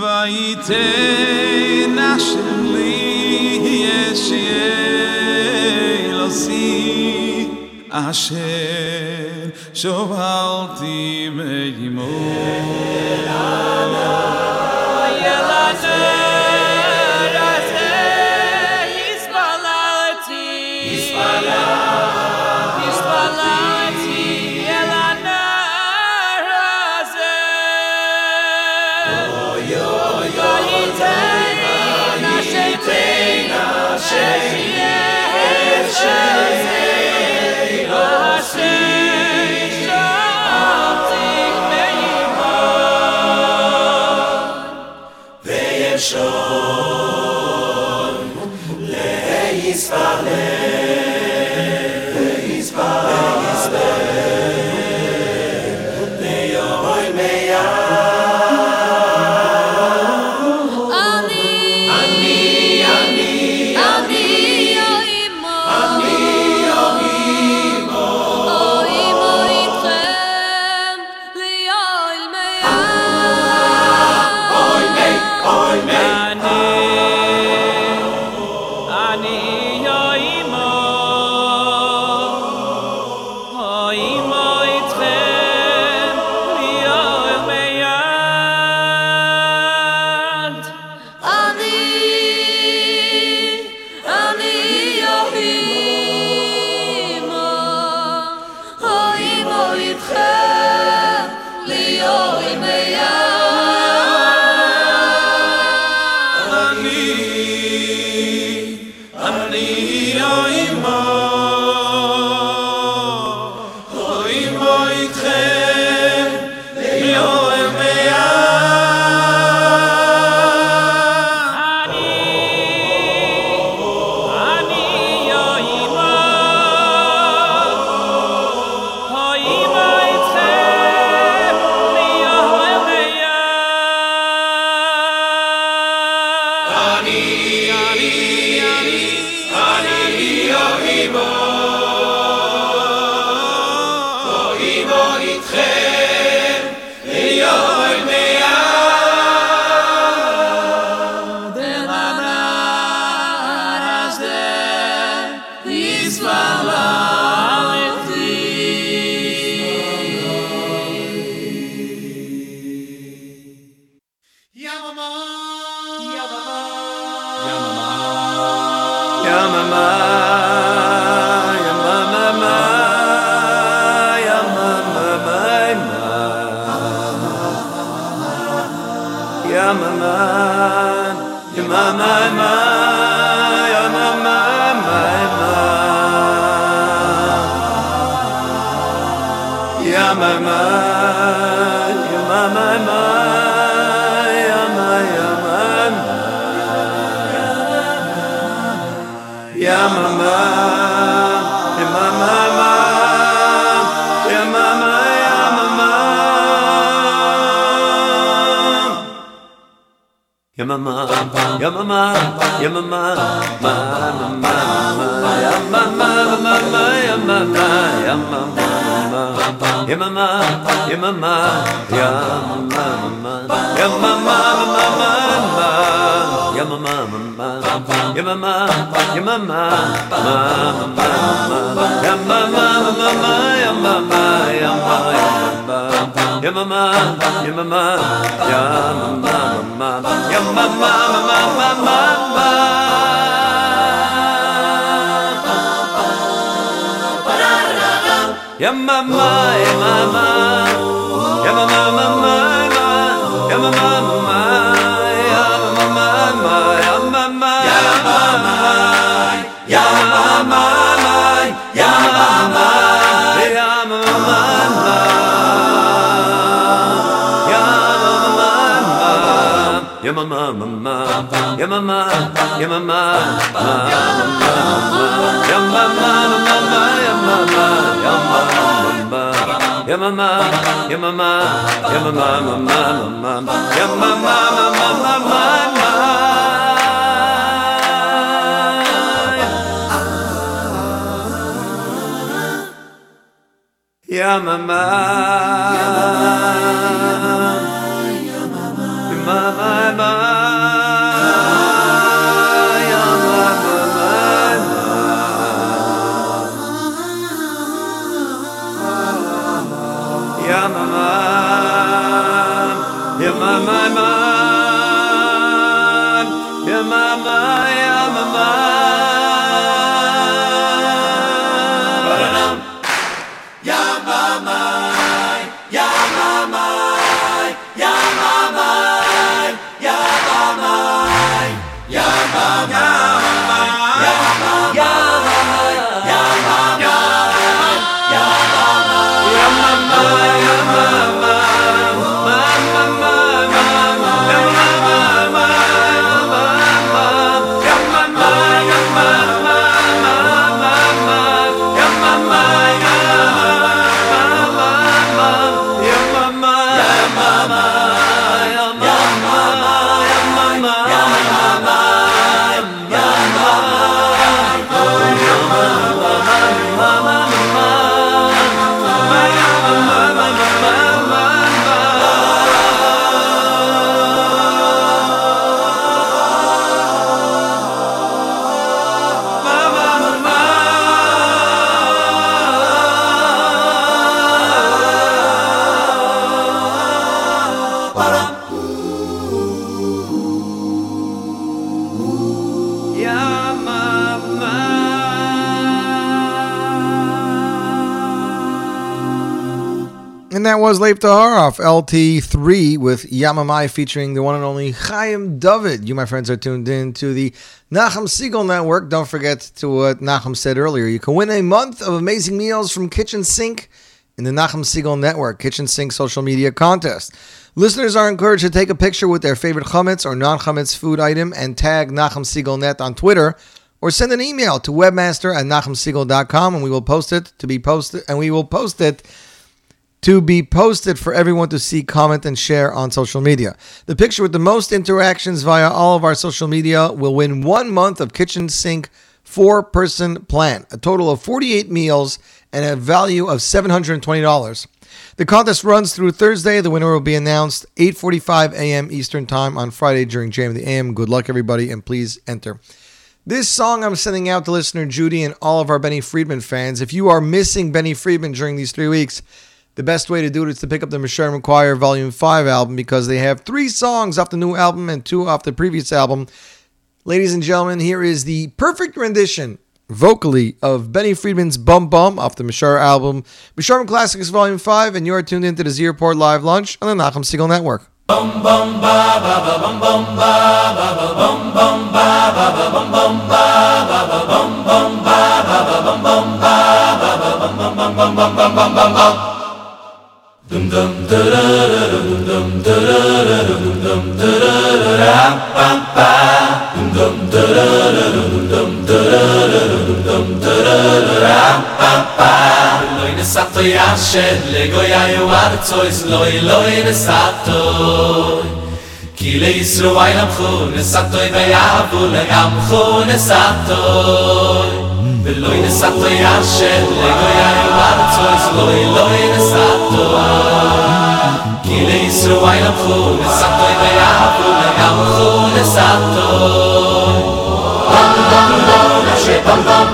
וייתן השם לי ישיה לסי, אשר שובלתי Yamama, yamama, yamama, ma, ma, ma, ma, yamama, ma, ma, yamama, yamama, ma, yamama, yamama, yamama, ma, yamama, ma, ma, ma, yamama, ma, yamama, yamama, ma, ma, ma, ma, yamama, ma, ma, yamama, yamama, yamama, yamama, yamama, yamama, mama, yamama, mama, mama, mama. Yamama, yamama, yamama, mama, yamama, mama, yamama, yamama, yamama, Yamama, mama, yamama, yamama, yamama, yamama, mama, yamama, yamama, yamama, yamama, yamama, mama, mama, yamama, mama, mama, Ya mama. Ya mama Ya mama. Ya mama was Lev Tahor off LT3 with Yamamai featuring the one and only Chaim David. You, my friends, are tuned in to the Nachum Segal Network. Don't forget to what Nachum said earlier. You can win a month of amazing meals from Kitchen Sink in the Nachum Segal Network Kitchen Sink social media contest. Listeners are encouraged to take a picture with their favorite chametz or non-chametz food item and tag Nachum Segal Net on Twitter or send an email to webmaster at nachumsegal.com and we will post it to be posted and we will post it to be posted for everyone to see, comment, and share on social media. The picture with the most interactions via all of our social media will win one month of kitchen sink four person plan, a total of 48 meals and a value of $720. The contest runs through Thursday. The winner will be announced 8:45 a.m. Eastern Time on Friday during JM the AM. Good luck everybody and please enter. This song I'm sending out to listener Judy and all of our Benny Friedman fans. If you are missing Benny Friedman during these 3 weeks, the best way to do it is to pick up the Michelle McQuire Volume 5 album because they have 3 songs off the new album and 2 off the previous album. Ladies and gentlemen, here is the perfect rendition vocally of Benny Friedman's Bum Bum off the Mishar album, Meshurim Classics Volume 5, and you are tuned into the Z Report Live Lunch on the Nachum Segal Network. dum dum da ra dum dum da ra dum dum da ra pa pa dum dum da ra dum dum da ra dum dum da ra pa pa loy ne sato ya shel le go ya yo ar is loy loy ne sato ki le isro vay lam khun ne sat ya bu le gam khun ne די לויד איז געשטאט, ליגער ווארצט זול אינסטאט. קליס וואילפול, סאטויד איז געווען, לויד איז געשטאט. אנטאם, דאשע טאמ טאם.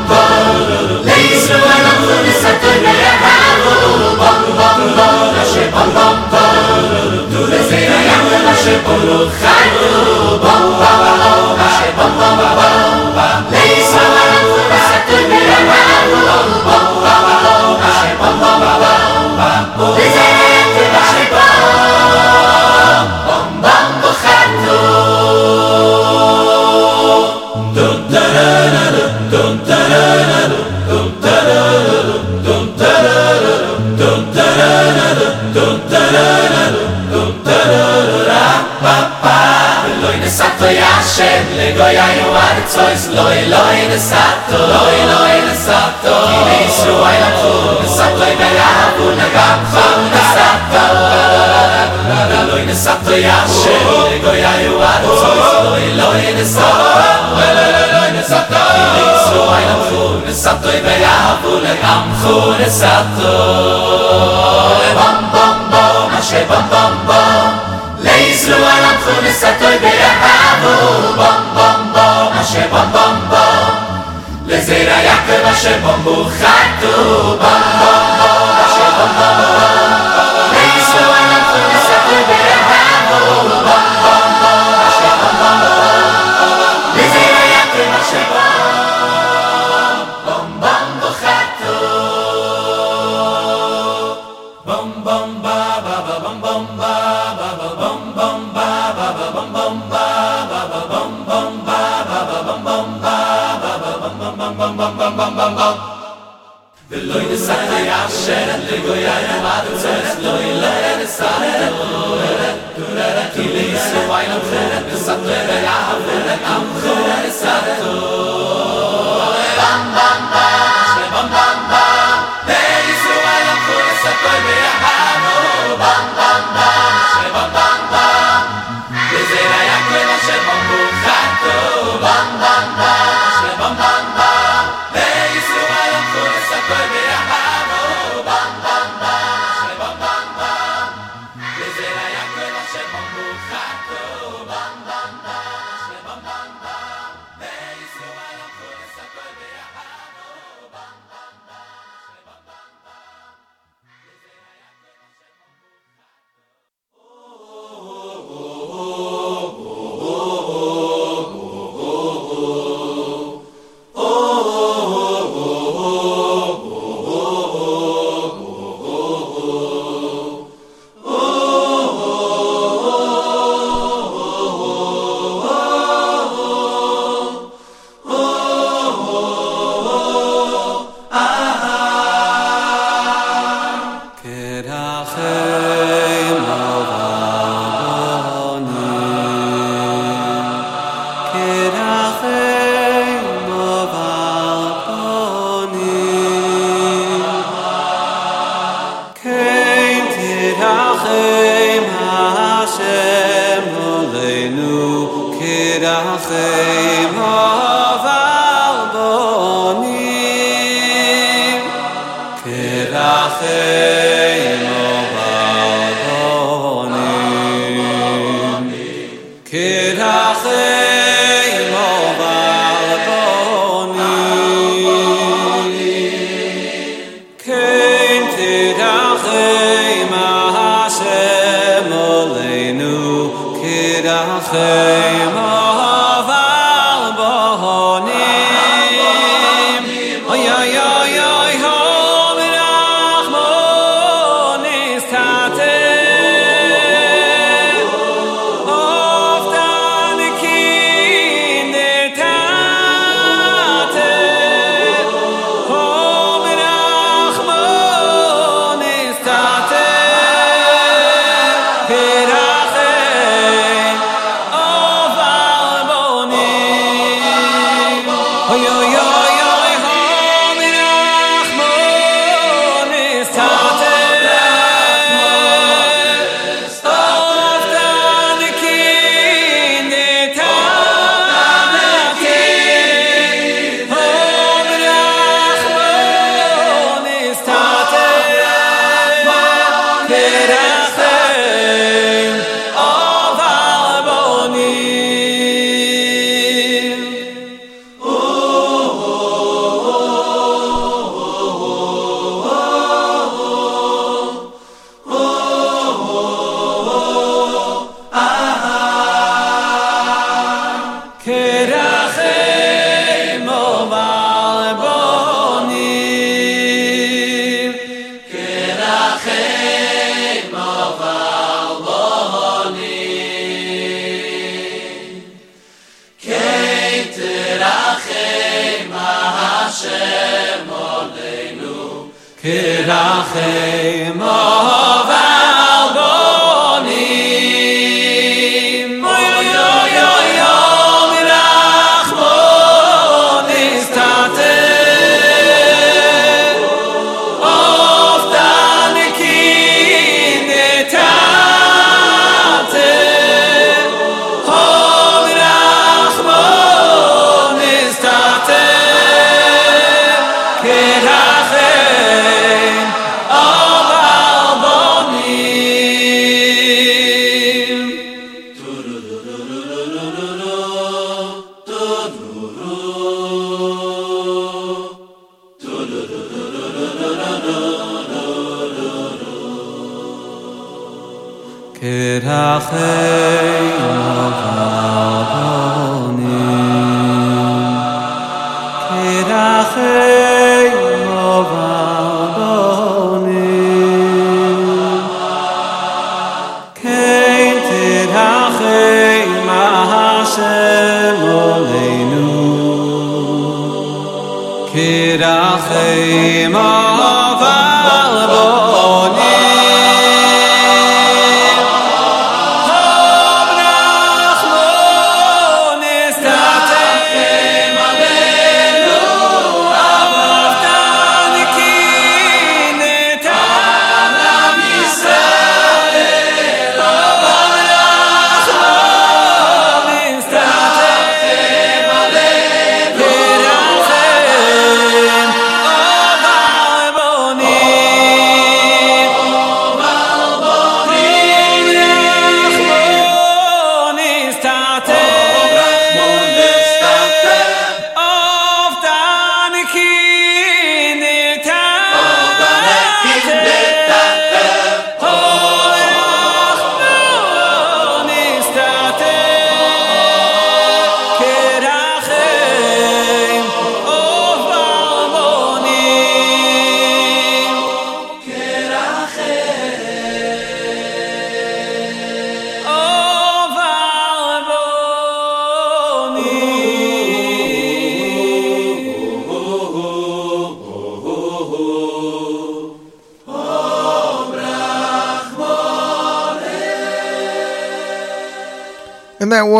קליס וואילפול, סאטויד איז געווען, באנג באנג, דאשע טאמ טאם. דער זיין איז געווען, דאשע טאמ טאם. oh sato ya shem le go ya yo ar tsois loy loy ne sato loy loy ne sato ile isu ay la khu ne sato ya ya bu na ga khu ne sato loy ne sato ya shem le go ya yo ar tsois loy loy ne sato loy ne sato ile isu ay la khu ne sato ya ya bu na ga khu ne sato bam bam bam ashe bam bam bam Islu alam khun satoy beyahavu Bom bom bom ashe bom bom bom Lezera Yaakov ashe bom buchatu Bom bom bom ashe bom bom bom لوی دستانه یم شرن لگو یعنی مادم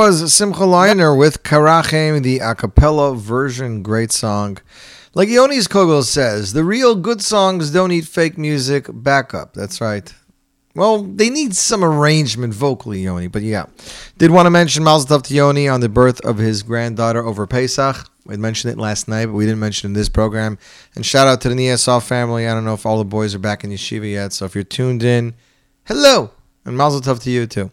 was Simcha Leiner with Karachem, the a cappella version. Great song. Like Yonis Kogel says, the real good songs don't need fake music backup. That's right. Well, they need some arrangement vocally, Yoni. But yeah, did want to mention Mazel Tov to Yoni on the birth of his granddaughter over Pesach. We mentioned it last night, but we didn't mention it in this program. And shout out to the Niasov family. I don't know if all the boys are back in yeshiva yet, so if you're tuned in, hello, and Mazel Tov to you too.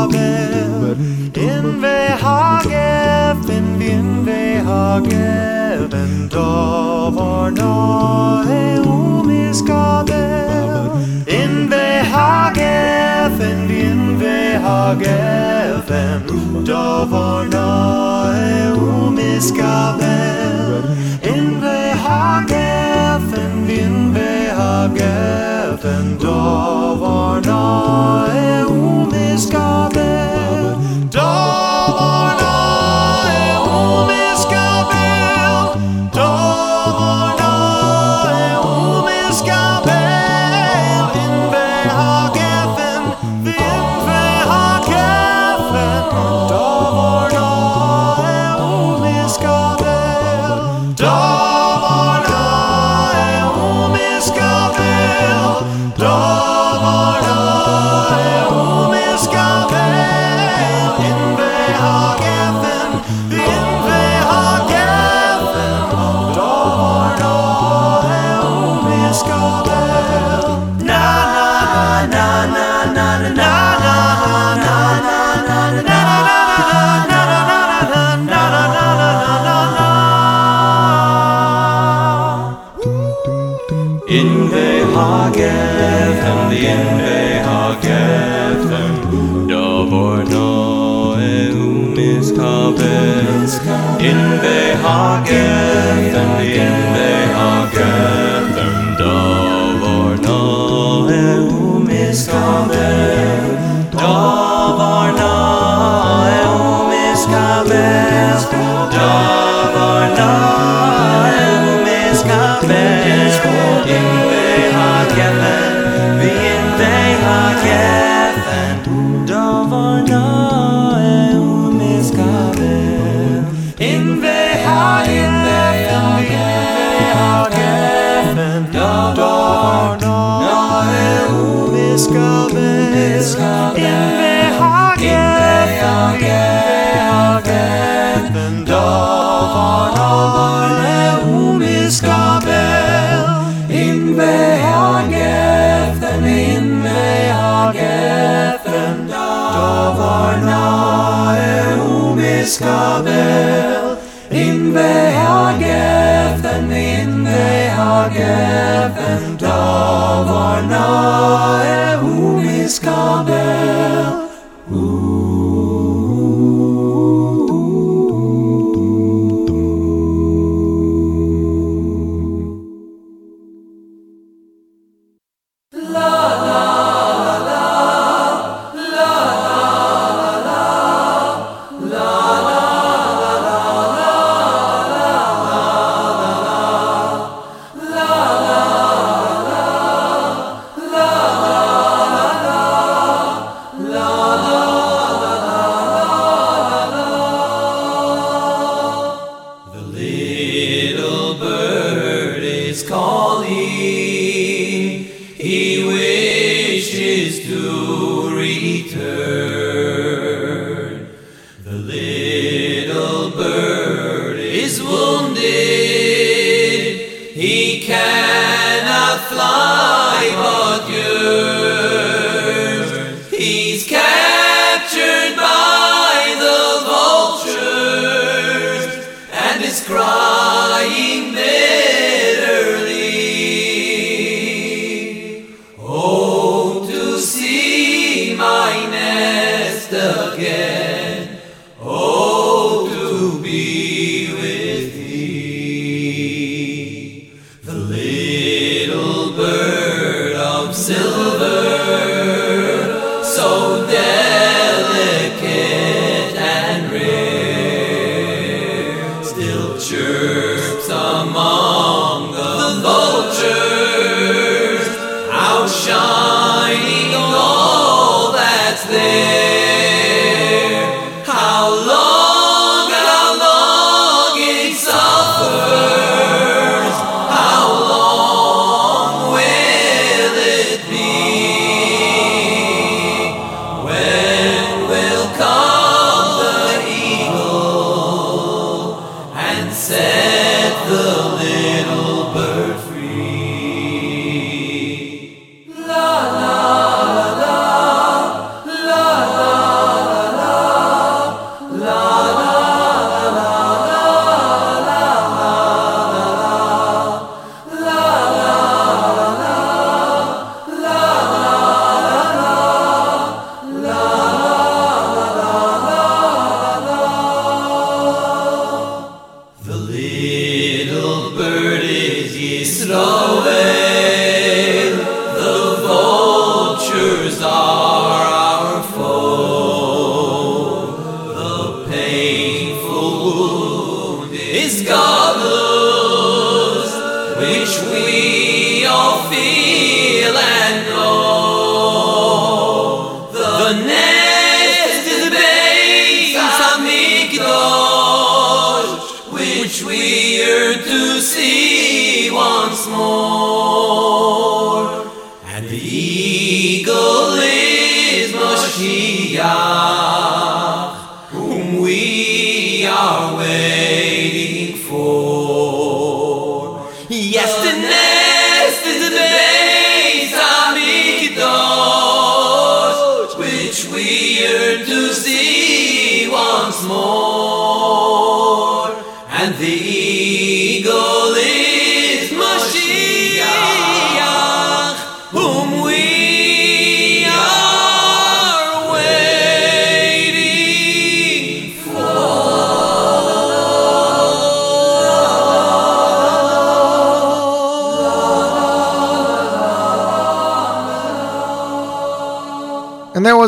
forgiven dove or Noeum ist Gabel. In the behagefen, in behagefen, dove or Noeum ist Gabel. In behagefen, in behagefen, dove or Noeum Israel, in they are given, in they are given, Davar Naehum Israel.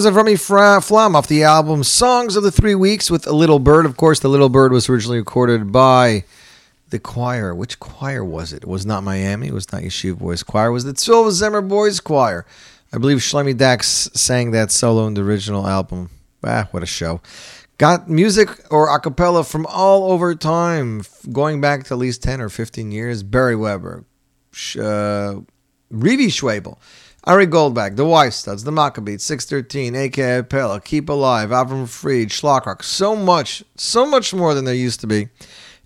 Was a Remy Fra- Flam off the album Songs of the Three Weeks with A Little Bird. Of course, The Little Bird was originally recorded by the choir. Which choir was it? It was not Miami. It was not Yeshiva Boys Choir. It was the Tzlil V'Zemer Boys Choir. I believe Shlomi Dax sang that solo in the original album. Ah, what a show. Got music or a cappella from all over time, going back to at least 10 or 15 years. Beri Weber, uh, Rivie Schwebel, Ari Goldwag, the Y-Studs, the Maccabeats, 613, aka Pella, Kippalive, Avram Fried, Shlock Rock. So much, so much more than there used to be.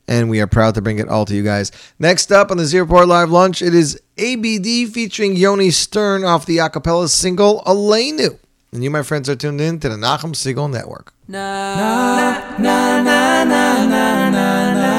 And we are proud to bring it all to you guys. Next up on the Z Report Live Lunch, it is ABD featuring Yoni Stern off the acapella single Elenu. And you, my friends, are tuned in to the Nachum Segal Network. Na, na, na, na, na, na, na, na.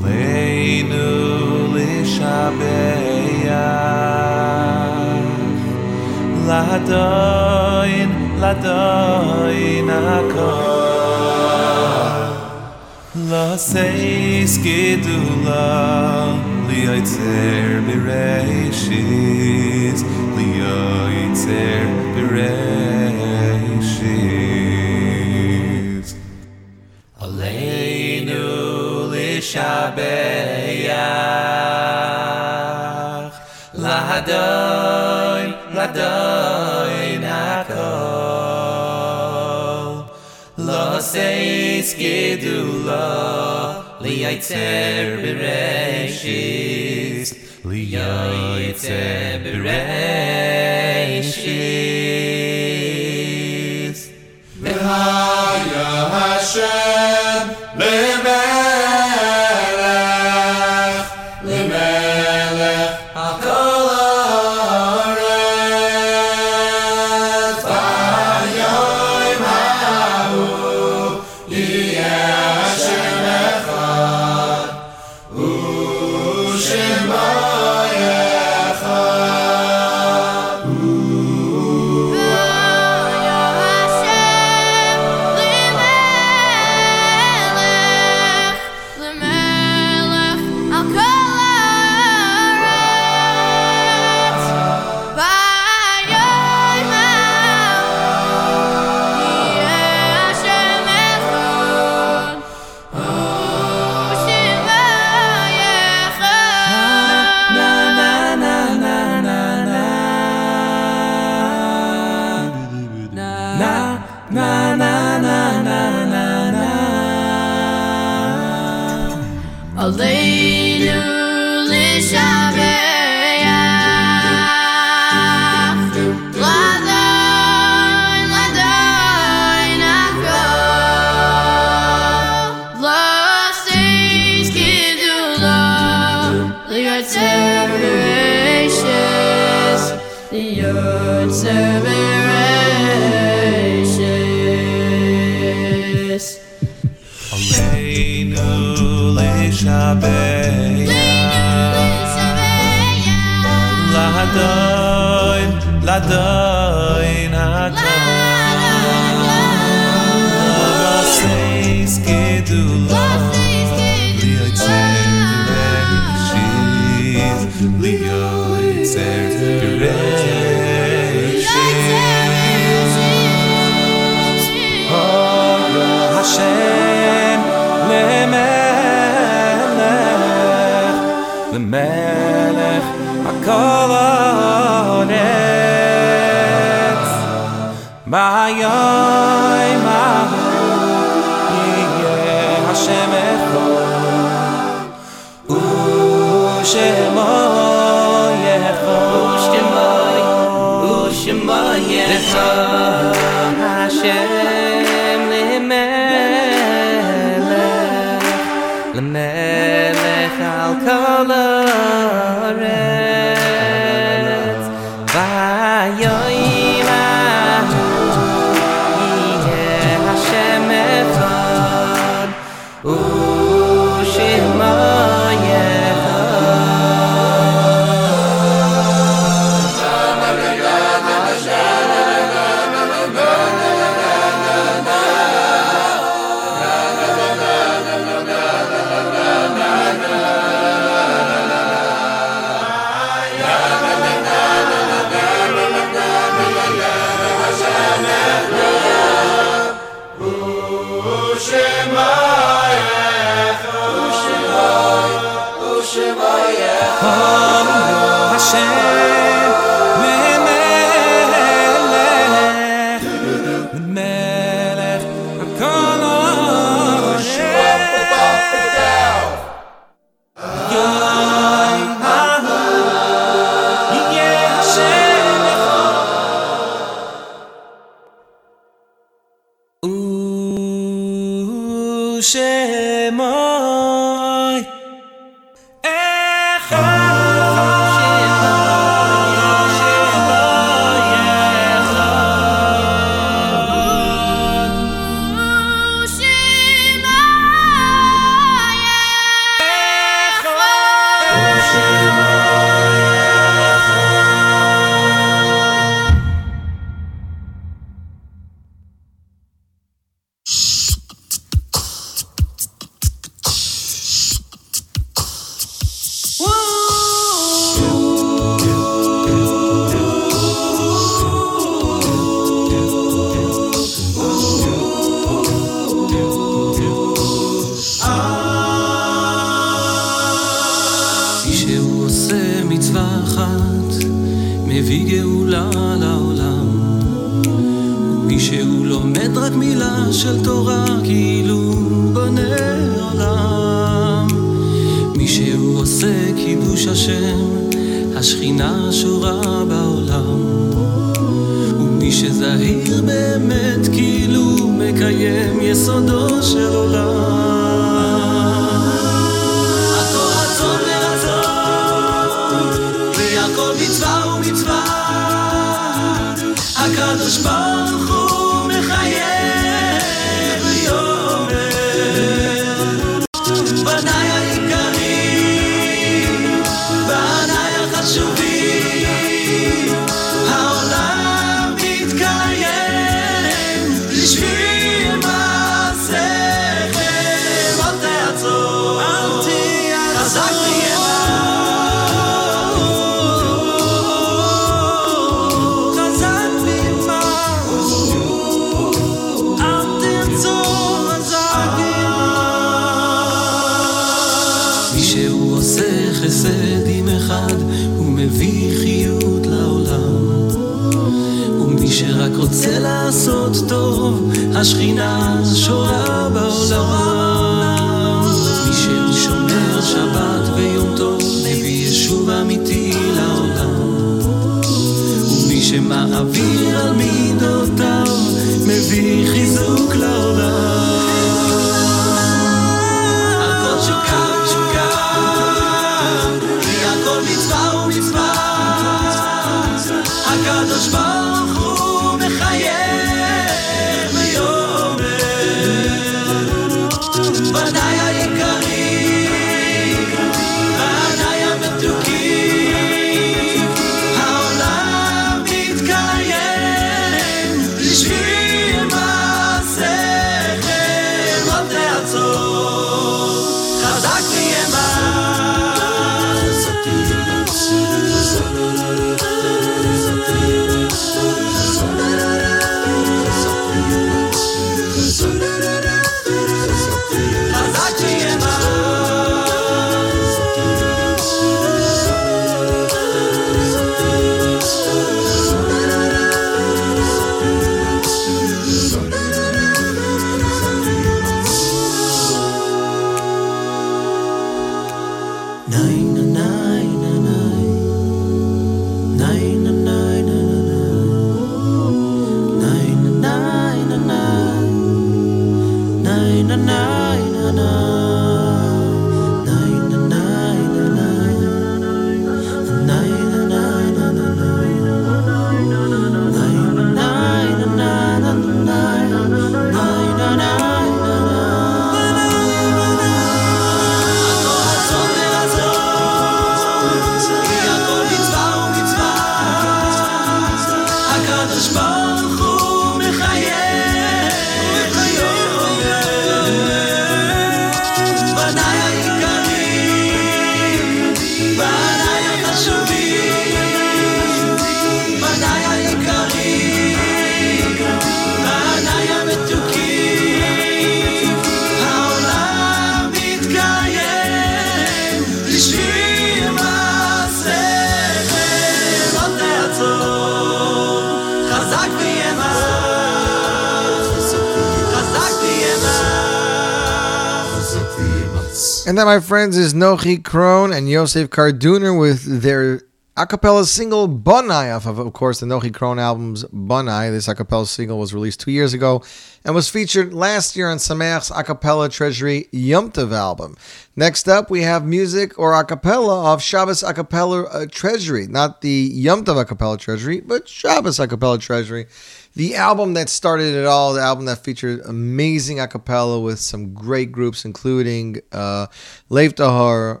And that, my friends, is Nochi Krohn and Yosef Karduner with their a cappella single Bunai off of, of course, the Nochi Krohn album's Bunai. This a cappella single was released two years ago and was featured last year on Sameach's a cappella Treasury Yom album. Next up, we have music or a cappella of Shabbos a cappella uh, Treasury, not the Yom a cappella Treasury, but Shabbos a cappella Treasury. The album that started it all, the album that featured amazing a cappella with some great groups, including uh, Lev Tahor,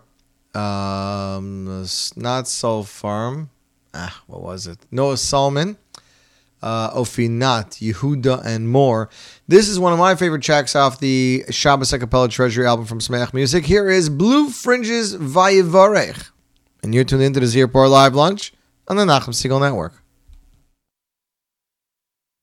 um, not Soul Farm, ah, what was it? Noah Solomon, uh, Ofinat, Yehuda, and more. This is one of my favorite tracks off the Shabbos a cappella Treasury album from Smash Music. Here is Blue Fringes Vayivarech. And you're tuned into the Z Report Live Lunch on the Nachum Segal Network.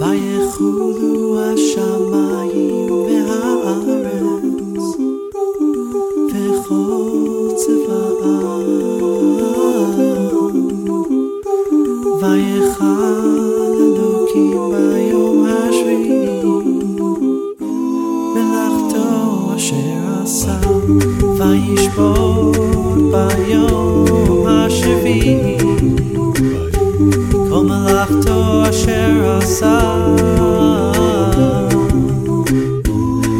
ויחולו השמיים והארץ וכל צבאם ויחל אלוקים ביום השביעי מלאכתו אשר עשה וישפוט ביום השביעי. מלאכתו אשר עשה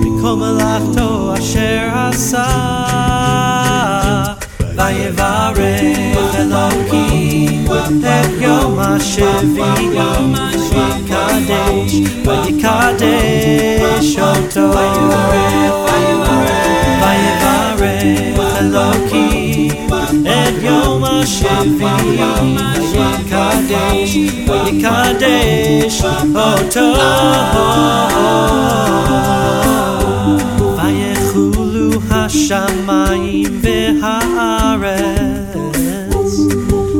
מכל מלאכתו אשר עשה ויברך אלוקים את יום השביעי ויקדש ויקדש אותו ויברך אלוקים את יום השביעי ויקדש ויקדש אותו ויחולו השמיים והארץ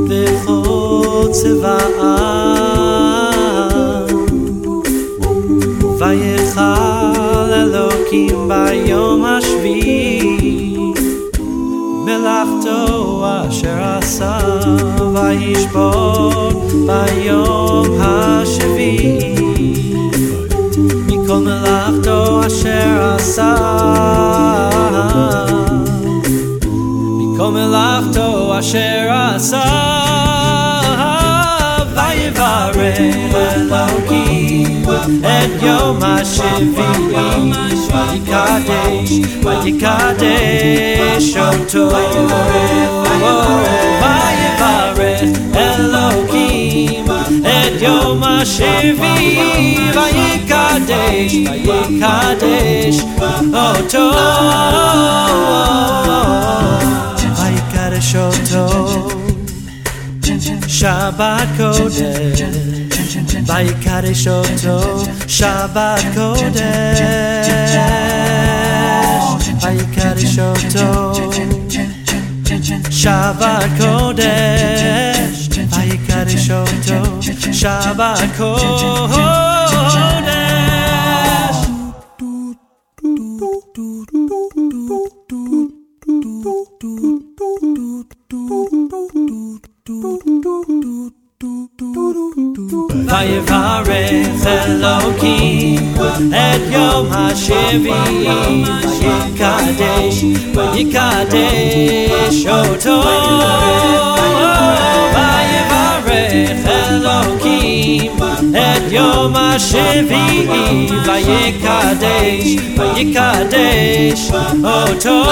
וכל צבאם ויכל אלוקים ביום השביעי עשה וישבות ביום השביעי מכל מלאכתו אשר עשה מכל מלאכתו אשר עשה ויברך said, Yo, my Chevy, my Kadesh, my Kadesh, Shoto, my Yavaret, Elohim, and Yo, my my Kadesh, my Kadesh, Oto, my Kadesh, Shabbat Kodesh. By Kadesh Oto שבת קודש ויקדש אותו שבת קודש ויקדש אותו שבת קודש את יום השביעי ויקדש ויקדש אותו ויברך אלוקים את יום השביעי ויקדש ויקדש אותו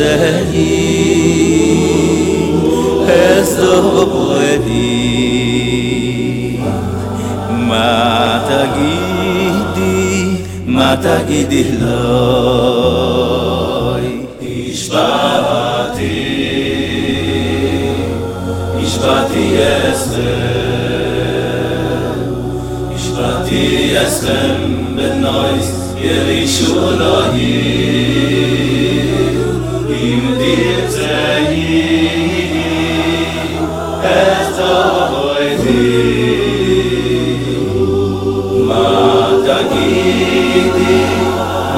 אתים את זהים, אסדו בועדי, מה תגידי,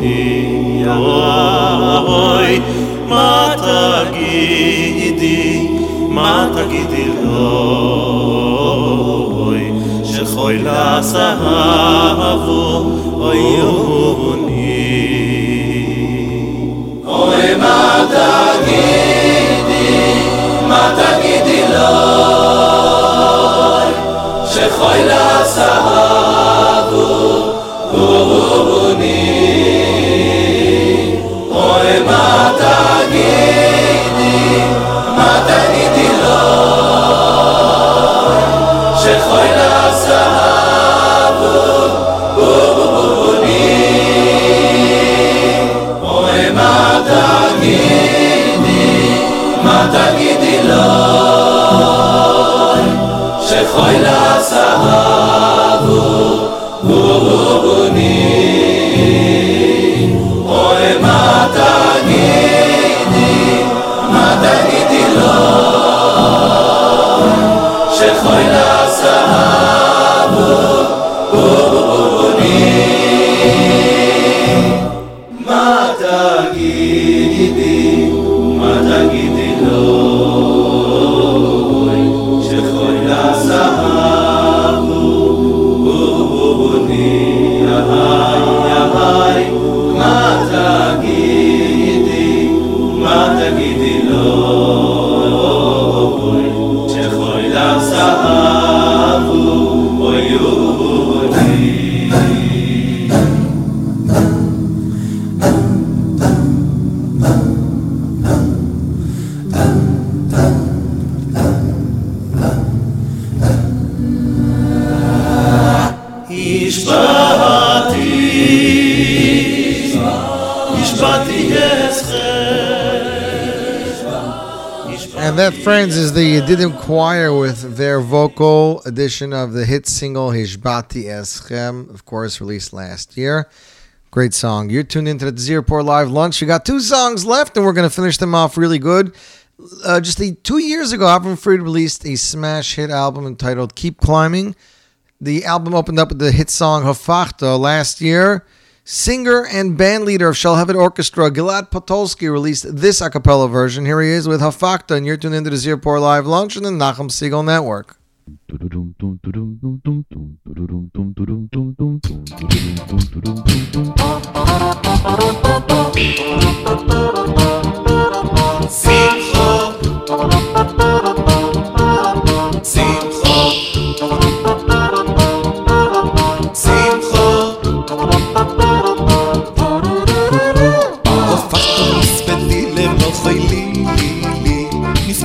אהבוני, אוי מה תגידי, מה תגידי לו, אוי שכל אהבו, אוי אהבוני. אוי מה תגידי, מה תגידי לו, שכל אהבו, שכל אהבו, And that, friends, is the Yedidim Choir with their vocal edition of the hit single Hishbati Eschem, of course, released last year. Great song. You're tuned into the Z Report Live Lunch. We got two songs left, and we're going to finish them off really good. Uh, just the, two years ago, Avram Fried released a smash hit album entitled Keep Climbing. The album opened up with the hit song Hafachta last year. Singer and bandleader of Shalhevet Orchestra, Gilad Potolsky, released this a cappella version. Here he is with Hafachta, and you're tuned into the Z Report Live launch and the Nachum Segal Network.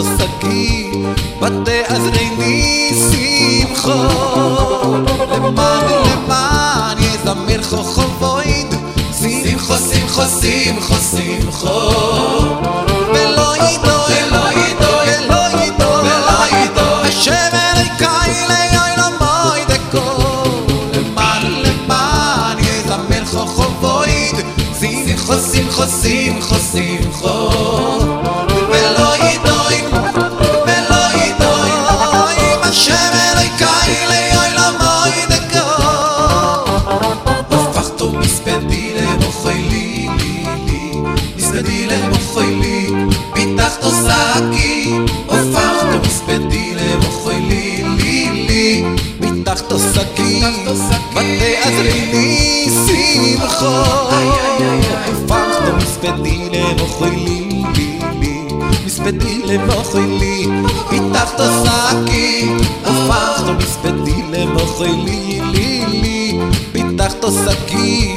לי, לי, פיתחת סאקי, ותעזרני שמחו. למען למען יזמר חוכבויד, שמחו, שמחו, שמחו, שמחו. ולא ידעו, ולא ידעו, ולא ידעו, ולא ידעו, השם אלוקי ליום למוי דקו. למען למען יזמר חוכבויד, שמחו, שמחו, שמחו, שמחו. ולא שמחו. הפכת מספדי למוחי לי, לי, לי, מספדי למוחי לי, פיתחת שקי, הפכת מספדי למוחי לי, לי, לי, פיתחת שקי,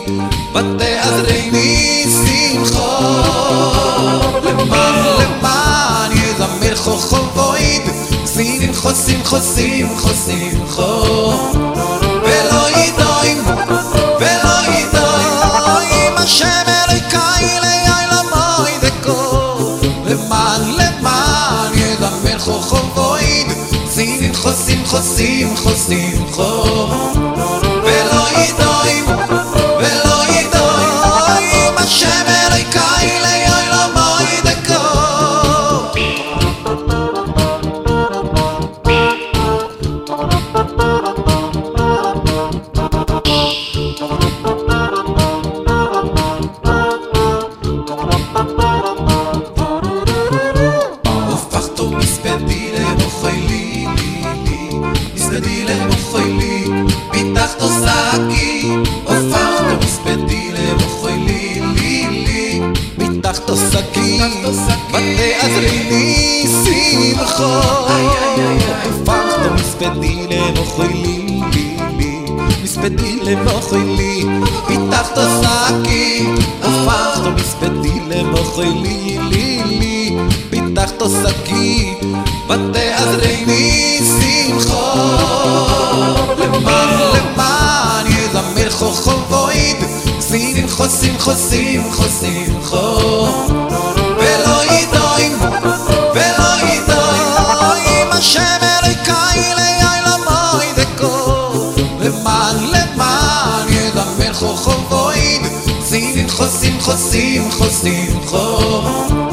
ותעזרני שמחו. למען, למען יזמר חוכבויד, שמחו, שמחו, שמחו, שמחו. שמחו, שמחו, שמחו. שמחו, הפכתו מספדי למוחי לי, לי, לי, מספדי למוחי לי, פיתחתו שקי, הפכתו מספדי למוחי לי, לי, לי, פיתחתו שקי, ותעזרני שמחו. למען, למען יזמר חוכבויד, שמחו, שמחו, שמחו, חוסים, חוסים חור.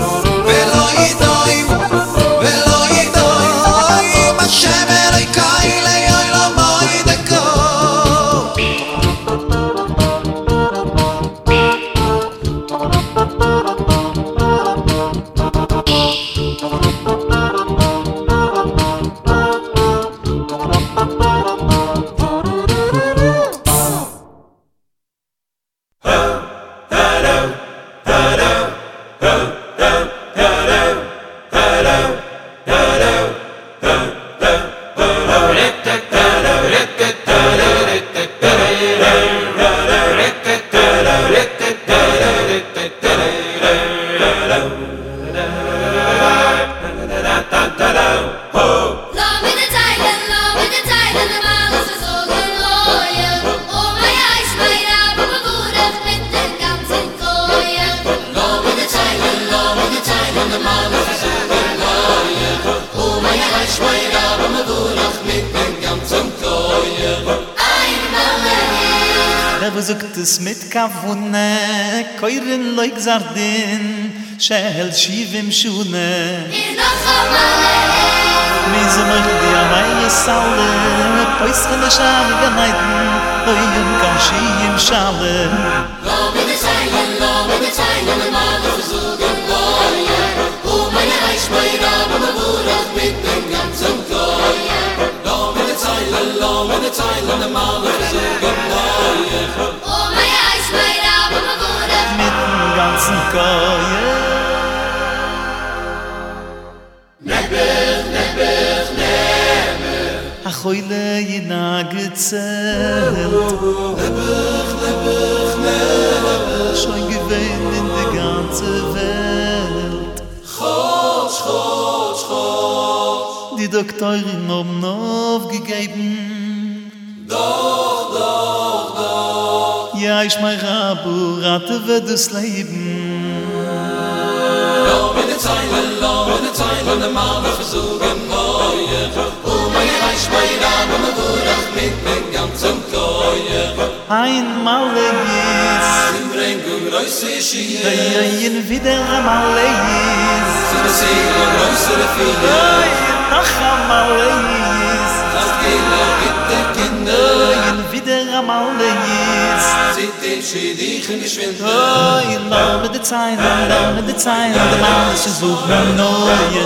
teure nom nov gegeben doch doch doch. Ja ich mein rabu rate wird es leben. Doch bin der zeit von lob und der zeit von der mal was so gemoyt mein reich mein rabu und du mit mein ganz und teuer ein mal Ay ay in ja la malle y se se la rosa de racham aleis Das gelo git In wieder am aleis Zit in in geschwind Oh, in lau mit de zain Lau mit de zain De maal is es wuch me noie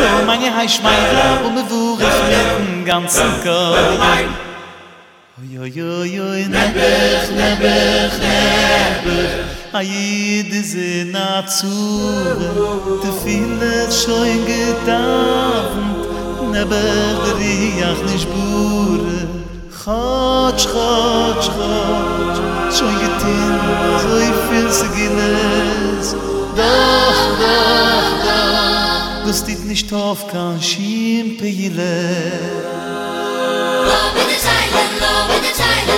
Oh, mange hei schmeiche Oh, me wuch ich mit dem ganzen Kör Oy oy oy oy nebech nebech nebech Ayid ze na tsur shoyn getan. na berg der riach nis bure. Khach khach khach so getin so i fil se gines. Doch doch doch. Du stit nis tof kan shim peile Love with the time, love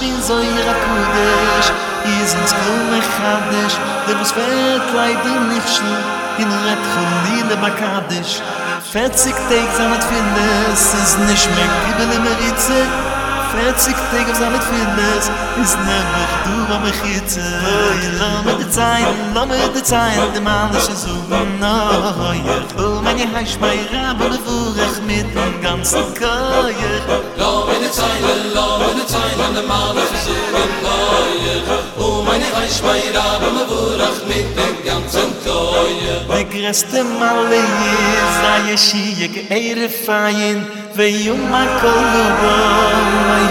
bin so in der Kudes Is ins Kulme Chadesh Der was fährt leid in Nifschl In Red Chulile Makadesh fetzig Tegs an findes Is nisch mehr Kibbele Meritze 40 tag of zalit fitness is never du va mechitz oi äh, la me de zayn la me de zayn de man is so no ye o man ye hash mei rab und vorach mit dem ganzen kaye la me de zayn la me de zayn de man is so no ye man ye hash mei rab und vorach mit dem ganzen kaye de greste malle ye zaye shiye ke ere fayn ויומא כל אורון,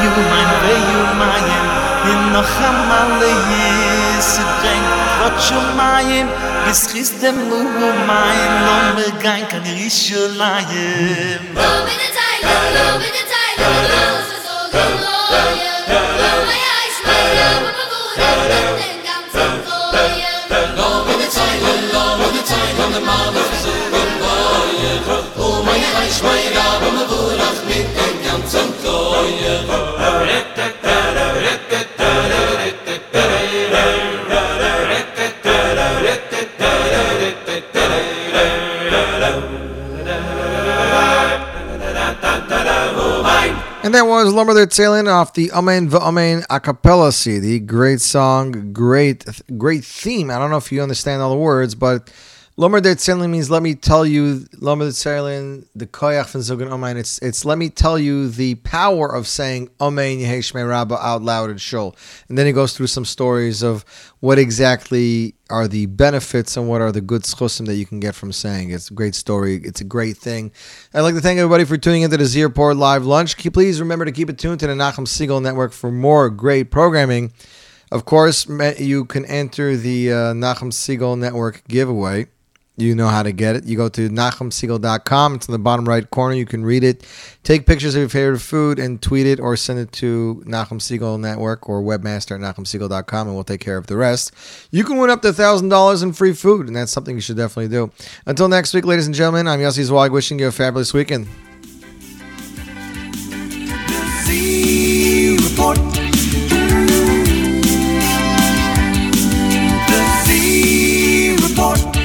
איומא ויומיים, אינוך המלאיס, כבוד שומיים, בסחיס דמלו ומיים, לא מרגן כנראה שוליים. Oh, my gosh, my God, I'm a boy. And that was Lumber They're Sailing off the Amen V'Amen a cappella CD. Great song, great great theme. I don't know if you understand all the words, but Lumber They're means let me tell you, Lumber They're the Koyach von Zogan Amen. It's, it's let me tell you the power of saying Amen Yeheshme Rabba out loud and Shul. And then he goes through some stories of what exactly are the benefits and what are the good schusim that you can get from saying. It's a great story. It's a great thing. I'd like to thank everybody for tuning into the Z Report Live Lunch. Please remember to keep it tuned to the Nachum Segal Network for more great programming. Of course, you can enter the uh, Nachum Segal Network giveaway you know how to get it. You go to nachumsegal.com. It's in the bottom right corner. You can read it. Take pictures of your favorite food and tweet it or send it to Nachum Segal Network or webmaster at nachumsegal.com and we'll take care of the rest. You can win up to $1,000 in free food, and that's something you should definitely do. Until next week, ladies and gentlemen, I'm Yossi Zweig wishing you a fabulous weekend. The Z Report.